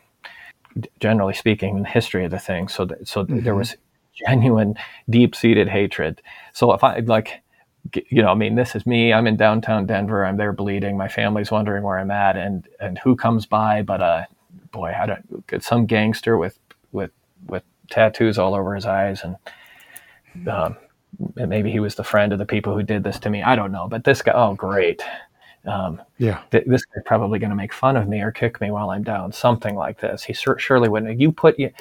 generally speaking, in the history of the thing. So, th- so mm-hmm. there was genuine, deep seated hatred. So if I like, you know, I mean, this is me. I'm in downtown Denver. I'm there bleeding. My family's wondering where I'm at, and and who comes by but a boy, I don't some gangster with with with tattoos all over his eyes, and um, maybe he was the friend of the people who did this to me. I don't know, but this guy, oh great, um, yeah, th- this guy's probably going to make fun of me or kick me while I'm down, something like this. He sur- surely wouldn't. You put you,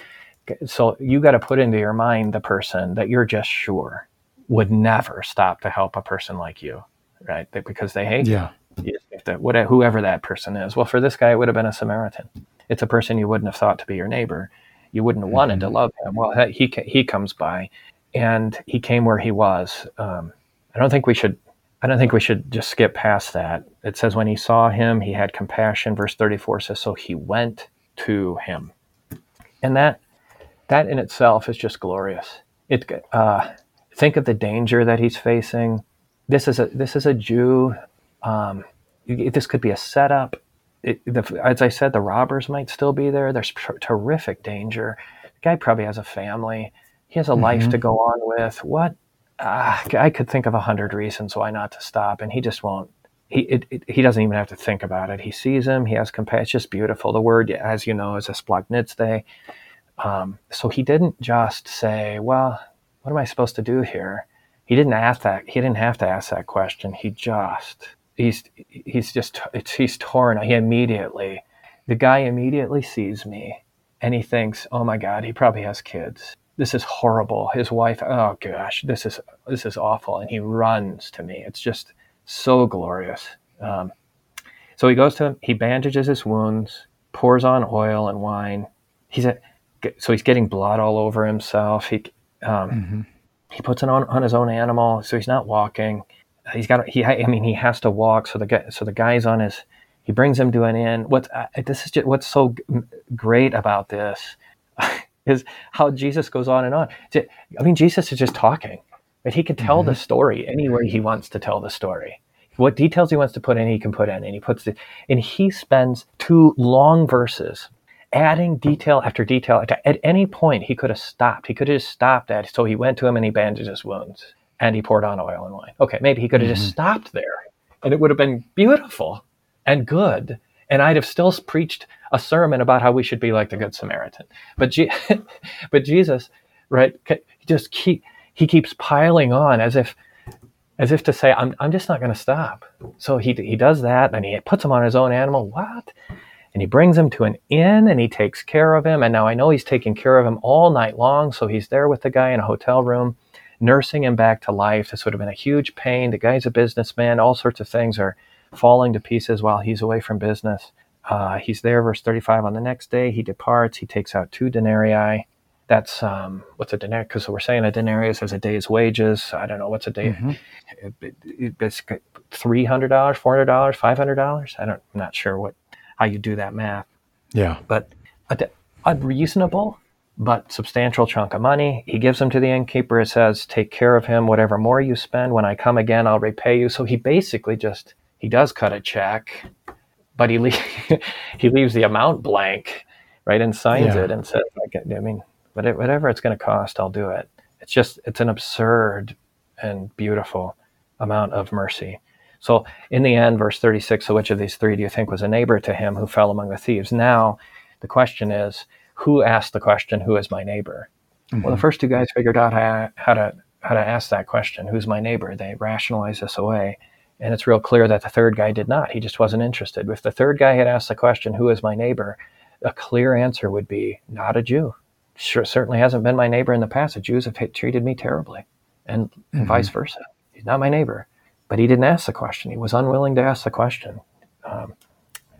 so you got to put into your mind the person that you're just sure would never stop to help a person like you, right? Because they hate yeah. you. That whatever, whoever that person is. Well, for this guy, it would have been a Samaritan. It's a person you wouldn't have thought to be your neighbor. You wouldn't have wanted mm-hmm. to love him. Well, he he comes by, and he came where he was. Um, I don't think we should. I don't think we should just skip past that. It says when he saw him, he had compassion. Verse thirty-four says, so he went to him, and that that in itself is just glorious. It uh, think of the danger that he's facing. This is a this is a Jew. Um, this could be a setup. It, the, as I said, the robbers might still be there. There's tr- terrific danger. The guy probably has a family. He has a mm-hmm. life to go on with. What? Uh, I could think of a hundred reasons why not to stop, and he just won't. He it, it, he doesn't even have to think about it. He sees him. He has compassion. It's just beautiful. The word, as you know, is a splagnitste. Um, so he didn't just say, "Well, what am I supposed to do here?" He didn't ask that. He didn't have to ask that question. He just he's he's just he's torn. He immediately the guy immediately sees me and he thinks, "Oh my God, he probably has kids. This is horrible." His wife, "Oh gosh, this is this is awful," and he runs to me. It's just so glorious. Um, so he goes to him. He bandages his wounds, pours on oil and wine. He's a so he's getting blood all over himself. He um, mm-hmm. he puts it on on his own animal, so he's not walking. He's got he. I mean, he has to walk. So the guy so the guy's on his. He brings him to an inn. What's uh, this is just, what's so great about this *laughs* is how Jesus goes on and on. I mean, Jesus is just talking, but he can tell mm-hmm. the story anywhere he wants to tell the story. What details he wants to put in, he can put in, and he puts it. And he spends two long verses adding detail after detail. At any point, he could have stopped. He could have just stopped at. So he went to him and he bandaged his wounds and he poured on oil and wine. Okay, maybe he could have mm-hmm. just stopped there, and it would have been beautiful and good. And I'd have still preached a sermon about how we should be like the Good Samaritan. But, *laughs* but Jesus, right? Just keep he keeps piling on as if as if to say, I'm, I'm just not going to stop. So he, he does that and he puts him on his own animal. What? And he brings him to an inn and he takes care of him. And now I know he's taking care of him all night long. So he's there with the guy in a hotel room, nursing him back to life. This would have been a huge pain. The guy's a businessman. All sorts of things are falling to pieces while he's away from business. Uh, he's there, verse 35. On the next day, he departs. He takes out two denarii. That's um, what's a denarius? Because we're saying a denarius is a day's wages. I don't know what's a day. Mm-hmm. It, it, it's three hundred dollars, four hundred dollars, five hundred dollars. I don't. I'm not sure what how you do that math. Yeah. But a, a reasonable but substantial chunk of money. He gives them to the innkeeper. It says, "Take care of him. Whatever more you spend, when I come again, I'll repay you." So he basically just he does cut a check, but he le- *laughs* he leaves the amount blank, right, and signs yeah. it and says, "I mean, whatever it's going to cost, I'll do it." It's just it's an absurd and beautiful amount of mercy. So in the end, verse 36, so which of these three do you think was a neighbor to him who fell among the thieves? Now, the question is, who asked the question, who is my neighbor? Mm-hmm. Well, the first two guys figured out how, how to how to ask that question, who's my neighbor? They rationalized this away. And it's real clear that the third guy did not. He just wasn't interested. If the third guy had asked the question, who is my neighbor? A clear answer would be not a Jew. Sure, certainly hasn't been my neighbor in the past. The Jews have treated me terribly, and, and mm-hmm. vice versa. He's not my neighbor but he didn't ask the question. He was unwilling to ask the question. Um,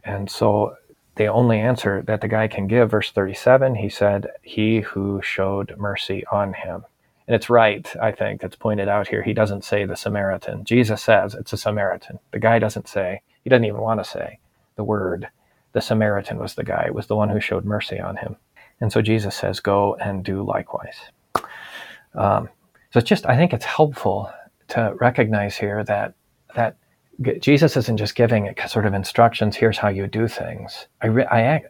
and so the only answer that the guy can give, verse 37, he said, He who showed mercy on him. And it's right, I think, that's pointed out here. He doesn't say the Samaritan. Jesus says it's a Samaritan. The guy doesn't say, he doesn't even want to say the word. The Samaritan was the guy, it was the one who showed mercy on him. And so Jesus says, Go and do likewise. Um, so it's just, I think it's helpful to recognize here that that Jesus isn't just giving sort of instructions. Here's how you do things. I, re- I,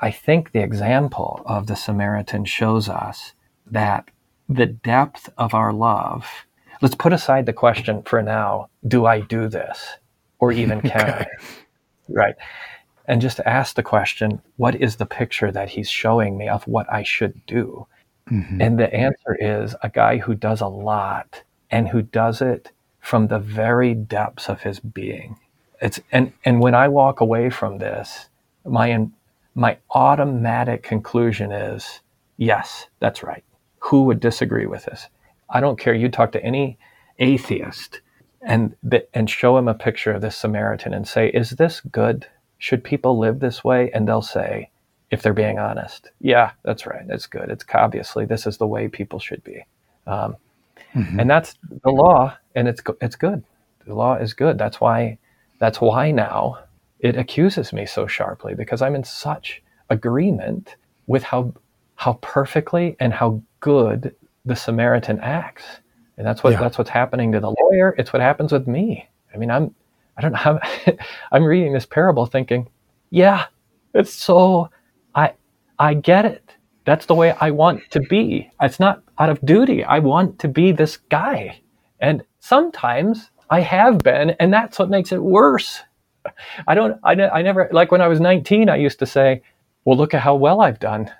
I think the example of the Samaritan shows us that the depth of our love. Let's put aside the question for now: Do I do this, or even *laughs* can okay. I? Right. and just ask the question, what is the picture that he's showing me of what I should do? Mm-hmm. And the answer is a guy who does a lot and who does it from the very depths of his being. It's and and when I walk away from this, my my automatic conclusion is yes, that's right. Who would disagree with this? I don't care. You talk to any atheist and and show him a picture of this Samaritan and say, "Is this good? Should people live this way?" And they'll say, if they're being honest, yeah, that's right. It's good. It's obviously this is the way people should be, um, mm-hmm. and that's the law, and it's it's good. The law is good. That's why that's why now it accuses me so sharply because I'm in such agreement with how how perfectly and how good the Samaritan acts. And that's what yeah. that's what's happening to the lawyer. It's what happens with me. I mean, I'm I don't know. *laughs* I'm, I'm reading this parable thinking, yeah, it's so I I get it. That's the way I want to be. It's not out of duty. I want to be this guy. And sometimes I have been, and that's what makes it worse. I don't, I, I never, like when I was 19, I used to say, well, look at how well I've done.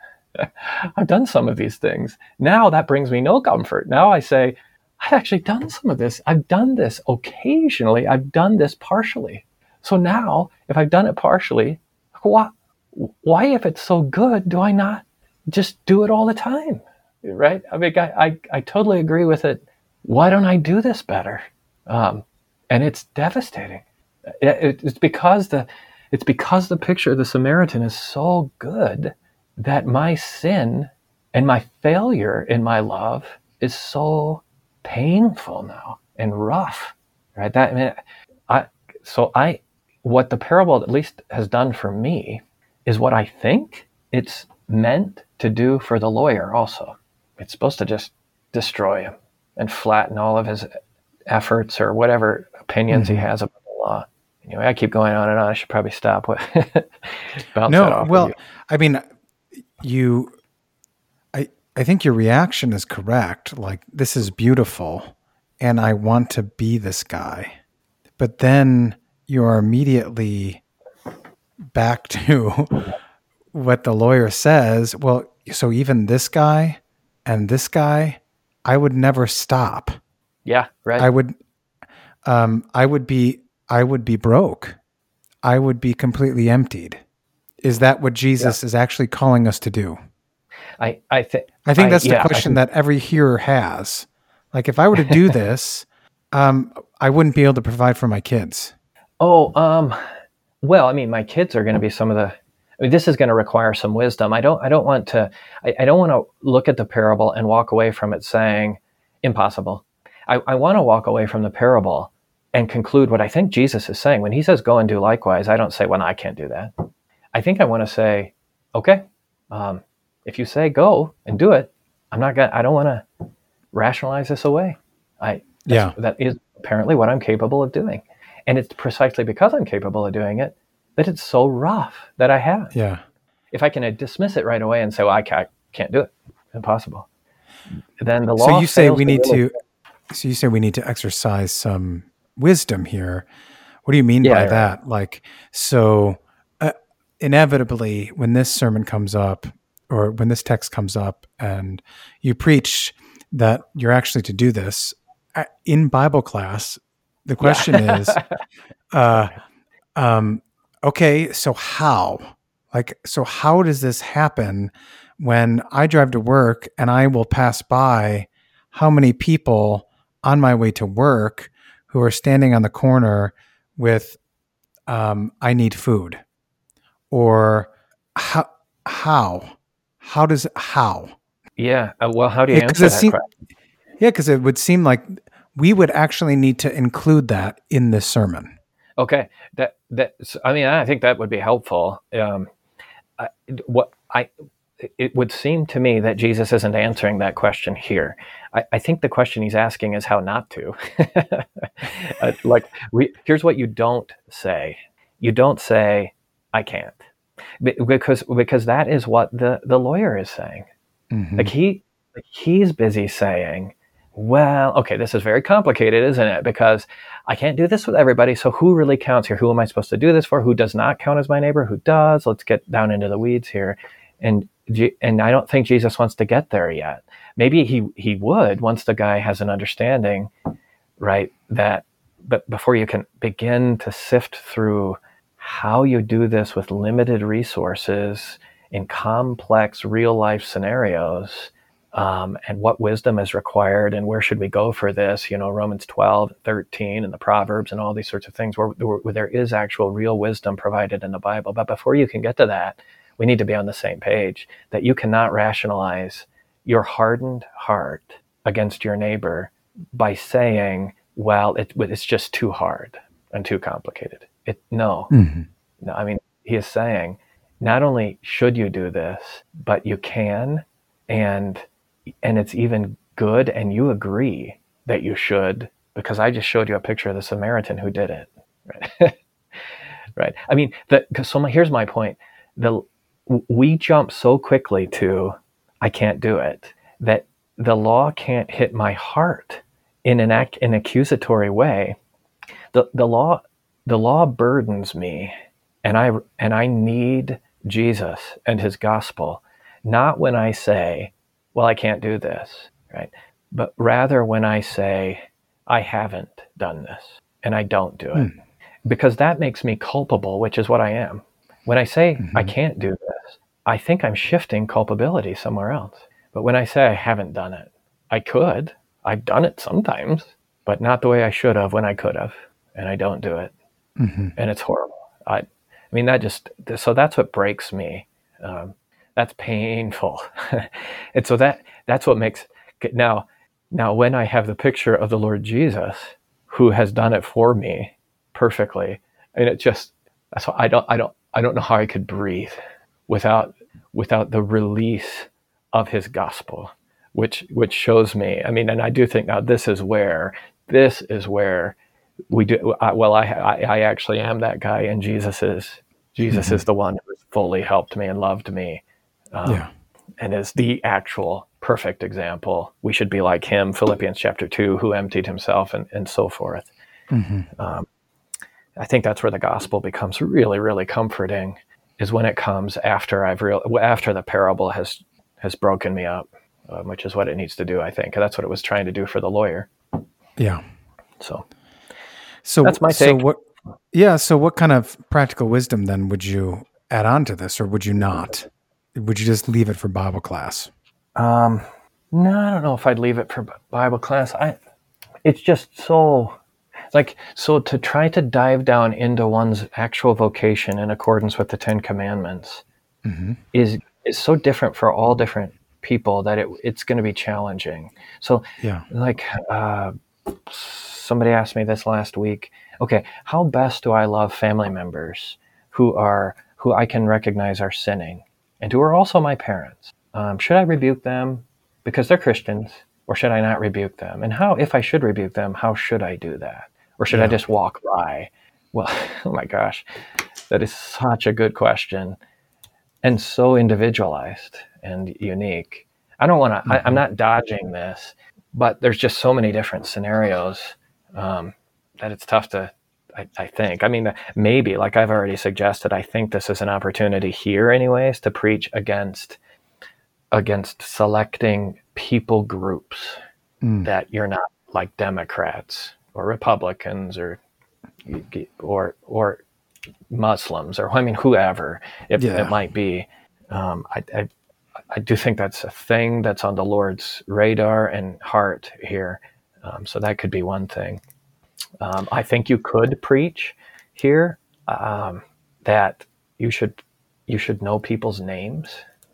*laughs* I've done some of these things. Now that brings me no comfort. Now I say, I've actually done some of this. I've done this occasionally. I've done this partially. So now, if I've done it partially, why, why if it's so good, do I not just do it all the time? Right? I mean, I, I, I totally agree with it. Why don't I do this better? Um, and it's devastating. It, it's because the it's because the picture of the Samaritan is so good that my sin and my failure in my love is so painful now and rough. Right? That I mean, I so I what the parable at least has done for me is what I think it's meant to do for the lawyer also. It's supposed to just destroy him and flatten all of his efforts or whatever opinions mm-hmm. he has about the law. Anyway, I keep going on and on. I should probably stop. *laughs* no, well, I mean, you, I, I think your reaction is correct. Like, this is beautiful, and I want to be this guy. But then you are immediately back *laughs* to what the lawyer says. Well, so even this guy and this guy, I would never stop. Yeah, right. I would um I would be I would be broke. I would be completely emptied. Is that what Jesus yeah. is actually calling us to do? I I think I think that's I, the yeah, question that every hearer has. Like if I were to do *laughs* this, um I wouldn't be able to provide for my kids. Oh, um well, I mean my kids are going to be some of the I mean, this is going to require some wisdom. I don't I don't want to I, I don't want to look at the parable and walk away from it saying impossible I, I want to walk away from the parable and conclude what I think Jesus is saying. When he says, go and do likewise, I don't say, well, I can't do that. I think I want to say, okay, um, if you say go and do it, I'm not to, I don't want to rationalize this away. I, yeah, that is apparently what I'm capable of doing. And it's precisely because I'm capable of doing it that it's so rough that I have. Yeah. If I can dismiss it right away and say, well, I can't, can't do it, impossible. Then the law. So you say we need to, so you say we need to exercise some wisdom here. What do you mean yeah, by right. that? Like, so uh, inevitably, when this sermon comes up, or when this text comes up, and you preach that you're actually to do this uh, in Bible class, the question yeah. is, *laughs* uh, um, okay, so how? Like, so how does this happen when I drive to work and I will pass by how many people on my way to work who are standing on the corner with um, I need food? Or how how? How does how? Yeah uh, well how do you yeah, answer that seem, yeah because it would seem like we would actually need to include that in this sermon. Okay that that i mean i think that would be helpful um, I, what i it would seem to me that Jesus isn't answering that question here. I, I think the question he's asking is how not to. *laughs* uh, like, we, here's what you don't say. You don't say, "I can't," because because that is what the the lawyer is saying. Mm-hmm. Like he like he's busy saying, well, okay, this is very complicated, isn't it? Because I can't do this with everybody. So who really counts here? Who am I supposed to do this for? Who does not count as my neighbor? Who does? Let's get down into the weeds here. And and I don't think Jesus wants to get there yet. Maybe he he would once the guy has an understanding, right? That but before you can begin to sift through how you do this with limited resources in complex real life scenarios um, and what wisdom is required and where should we go for this? You know romans 12 13 and the proverbs and all these sorts of things where, where, there is actual real wisdom provided in the bible. But before you can get to that we need to be on the same page that you cannot rationalize your hardened heart against your neighbor by saying well it, it's just too hard and too complicated. It no. Mm-hmm. no i mean he is saying not only should you do this but you can and and it's even good and you agree that you should because I just showed you a picture of the Samaritan who did it. Right. *laughs* right. I mean, the, so my, here's my point. The, we jump so quickly to, I can't do it, that the law can't hit my heart in an, ac- an accusatory way. The, the law, the law burdens me and I, and I need Jesus and his gospel, not when I say, well, I can't do this, right? But rather when I say, I haven't done this and I don't do it, mm. because that makes me culpable, which is what I am. When I say mm-hmm. I can't do this, I think I'm shifting culpability somewhere else. But when I say I haven't done it, I could. I've done it sometimes, but not the way I should have when I could have, and I don't do it, mm-hmm. and it's horrible. I, I mean, that just so that's what breaks me. Um, that's painful *laughs* and so that that's what makes now now when i have the picture of the lord jesus who has done it for me perfectly and it just that's why i don't i don't i don't know how i could breathe without without the release of his gospel which which shows me i mean and i do think now this is where this is where we do I, well I, I, I actually am that guy and jesus is jesus mm-hmm. is the one who fully helped me and loved me um, yeah. And is the actual perfect example. We should be like him, Philippians chapter 2, who emptied himself and, and so forth. Mm-hmm. Um, I think that's where the gospel becomes really, really comforting is when it comes after I've real after the parable has has broken me up, um, which is what it needs to do. I think and that's what it was trying to do for the lawyer. Yeah. So, so that's my take. So what? Yeah. So, what kind of practical wisdom then would you add on to this, or would you not? Would you just leave it for Bible class? Um, no, I don't know if I'd leave it for Bible class. I, it's just so, like, so to try to dive down into one's actual vocation in accordance with the Ten Commandments mm-hmm. is is so different for all different people that it, it's going to be challenging. So, yeah, like, uh, somebody asked me this last week. Okay, how best do I love family members who are who I can recognize are sinning? And who are also my parents. Um, should I rebuke them because they're Christians, or should I not rebuke them? And how, if I should rebuke them, how should I do that? Or should yeah. I just walk by? Well, *laughs* oh my gosh, that is such a good question and so individualized and unique. I don't want to, mm-hmm. I'm not dodging this, but there's just so many different scenarios um, that it's tough to I, I, think. I mean, maybe, like I've already suggested, I think this is an opportunity here, anyways, to preach against against selecting people groups mm. that you're not like Democrats or Republicans or or or Muslims or I mean whoever it, yeah. it might be. Um, I, I I do think that's a thing that's on the Lord's radar and heart here. Um, so that could be one thing. Um, I think you could preach here um, that you should you should know people's names.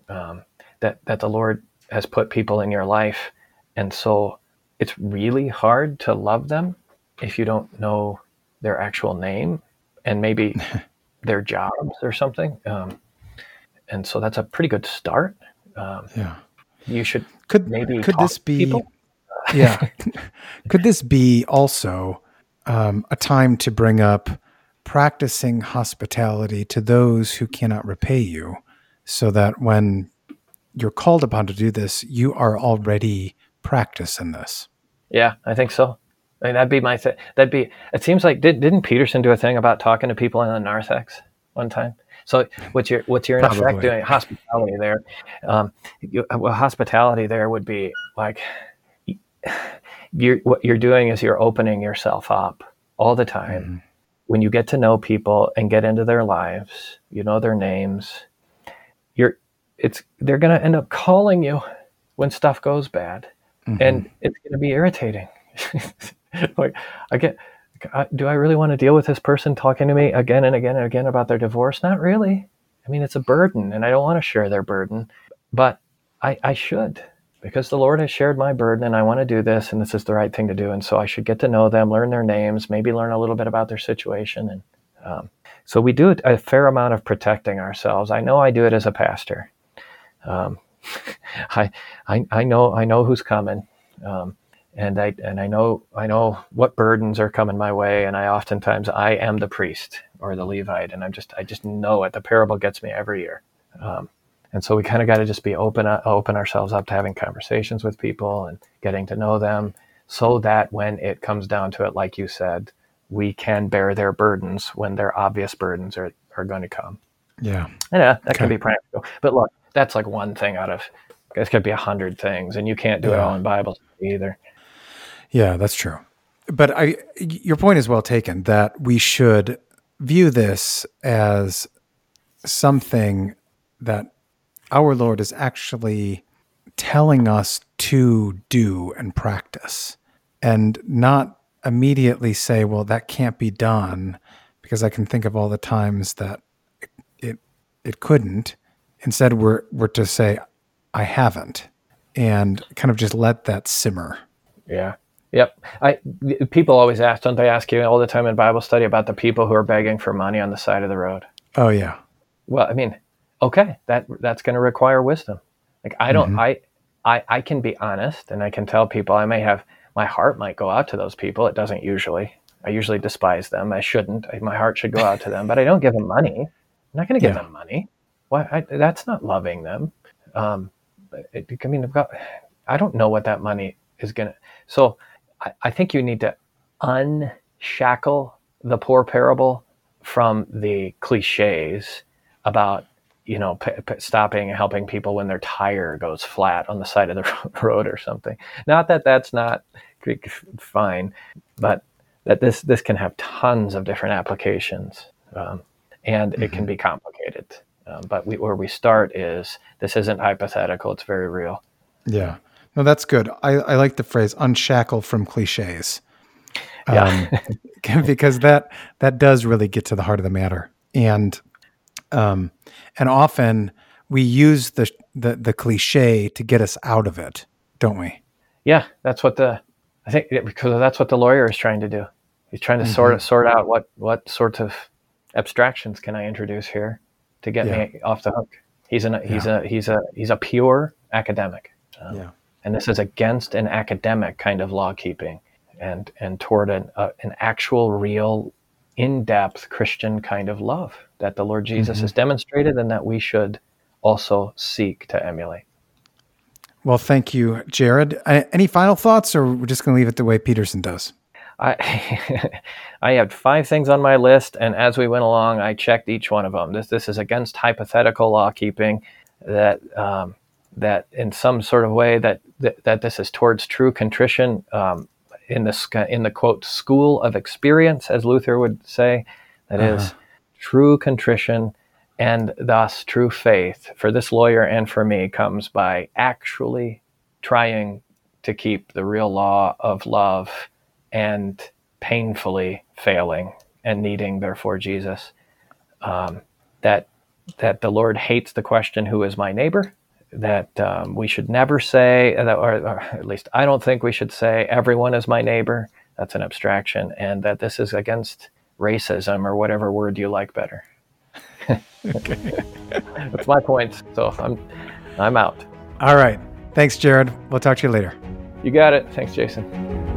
Um, that that the Lord has put people in your life, and so it's really hard to love them if you don't know their actual name and maybe *laughs* their jobs or something. Um, and so that's a pretty good start. Um, yeah, you should could maybe could this be yeah *laughs* could this be also um, a time to bring up practicing hospitality to those who cannot repay you, so that when you're called upon to do this, you are already practicing this. Yeah, I think so. I mean, that'd be my thing. That'd be. It seems like did, didn't Peterson do a thing about talking to people in the narthex one time? So what's your what's your in effect doing hospitality there? Um, you, well, hospitality there would be like you're what you're doing is you're opening yourself up all the time. Mm-hmm. When you get to know people and get into their lives, you know their names. You're it's they're going to end up calling you when stuff goes bad, mm-hmm. and it's going to be irritating. *laughs* like I get do I really want to deal with this person talking to me again and again and again about their divorce? Not really. I mean, it's a burden, and I don't want to share their burden, but I, I should because the Lord has shared my burden, and I want to do this, and this is the right thing to do. And so I should get to know them, learn their names, maybe learn a little bit about their situation, and um, so we do a fair amount of protecting ourselves. I know I do it as a pastor. Um, *laughs* I, I I know I know who's coming. Um, and I and I know I know what burdens are coming my way, and I oftentimes I am the priest or the Levite, and I'm just I just know it. The parable gets me every year, um, and so we kind of got to just be open uh, open ourselves up to having conversations with people and getting to know them, so that when it comes down to it, like you said, we can bear their burdens when their obvious burdens are are going to come. Yeah. Yeah, that can be practical. But look, that's like one thing out of. This could be a hundred things, and you can't do it all in Bible either. Yeah, that's true. But I, your point is well taken that we should view this as something that our Lord is actually telling us to do and practice, and not immediately say, "Well, that can't be done," because I can think of all the times that it it, it couldn't. Instead, we're we're to say, "I haven't," and kind of just let that simmer. Yeah. Yep. I people always ask, don't they ask you all the time in Bible study about the people who are begging for money on the side of the road? Oh yeah. Well, I mean, okay, that that's going to require wisdom. Like I don't, I, I, I can be honest, and I can tell people I may have my heart might go out to those people. It doesn't usually. I usually despise them. I shouldn't. I- My heart should go out to them, but I don't give them money. I'm not going to give Yeah. them money. Why? I, that's not loving them. Um, it, I mean, I've got. I don't know what that money is going to. So, I, I think you need to unshackle the poor parable from the cliches about you know p- p- stopping and helping people when their tire goes flat on the side of the *laughs* road or something not that that's not fine but that this this can have tons of different applications um, and it can be complicated um, but we, where we start is this isn't hypothetical it's very real Yeah. No, that's good. I, I like the phrase unshackle from cliches. Yeah. Um, *laughs* because that that does really get to the heart of the matter. And um and often we use the the, the cliche to get us out of it, don't we? Yeah, that's what the I think because that's what the lawyer is trying to do. He's trying to sort sort out what what sorts of abstractions can I introduce here to get me off the hook. He's an he's a he's a he's a pure academic, um, Yeah. and this is against an academic kind of law keeping, and and toward an uh, an actual real in depth Christian kind of love that the Lord Jesus has demonstrated, and that we should also seek to emulate. Well, thank you, Jared. Any final thoughts, or we're just going to leave it the way Peterson does? I *laughs* I had five things on my list, and as we went along, I checked each one of them. This this is against hypothetical law keeping. That um, that in some sort of way that that, that this is towards true contrition um, in the in the quote school of experience, as Luther would say. That is true contrition and thus true faith for this lawyer and for me comes by actually trying to keep the real law of love and painfully failing and needing therefore Jesus. Um, that that the Lord hates the question, "Who is my neighbor?" That um, we should never say, or, or at least I don't think we should say, "Everyone is my neighbor." That's an abstraction, and that this is against racism or whatever word you like better. *laughs* That's my point. So I'm I'm out. All right. Thanks, Jared. We'll talk to you later. You got it. Thanks, Jason.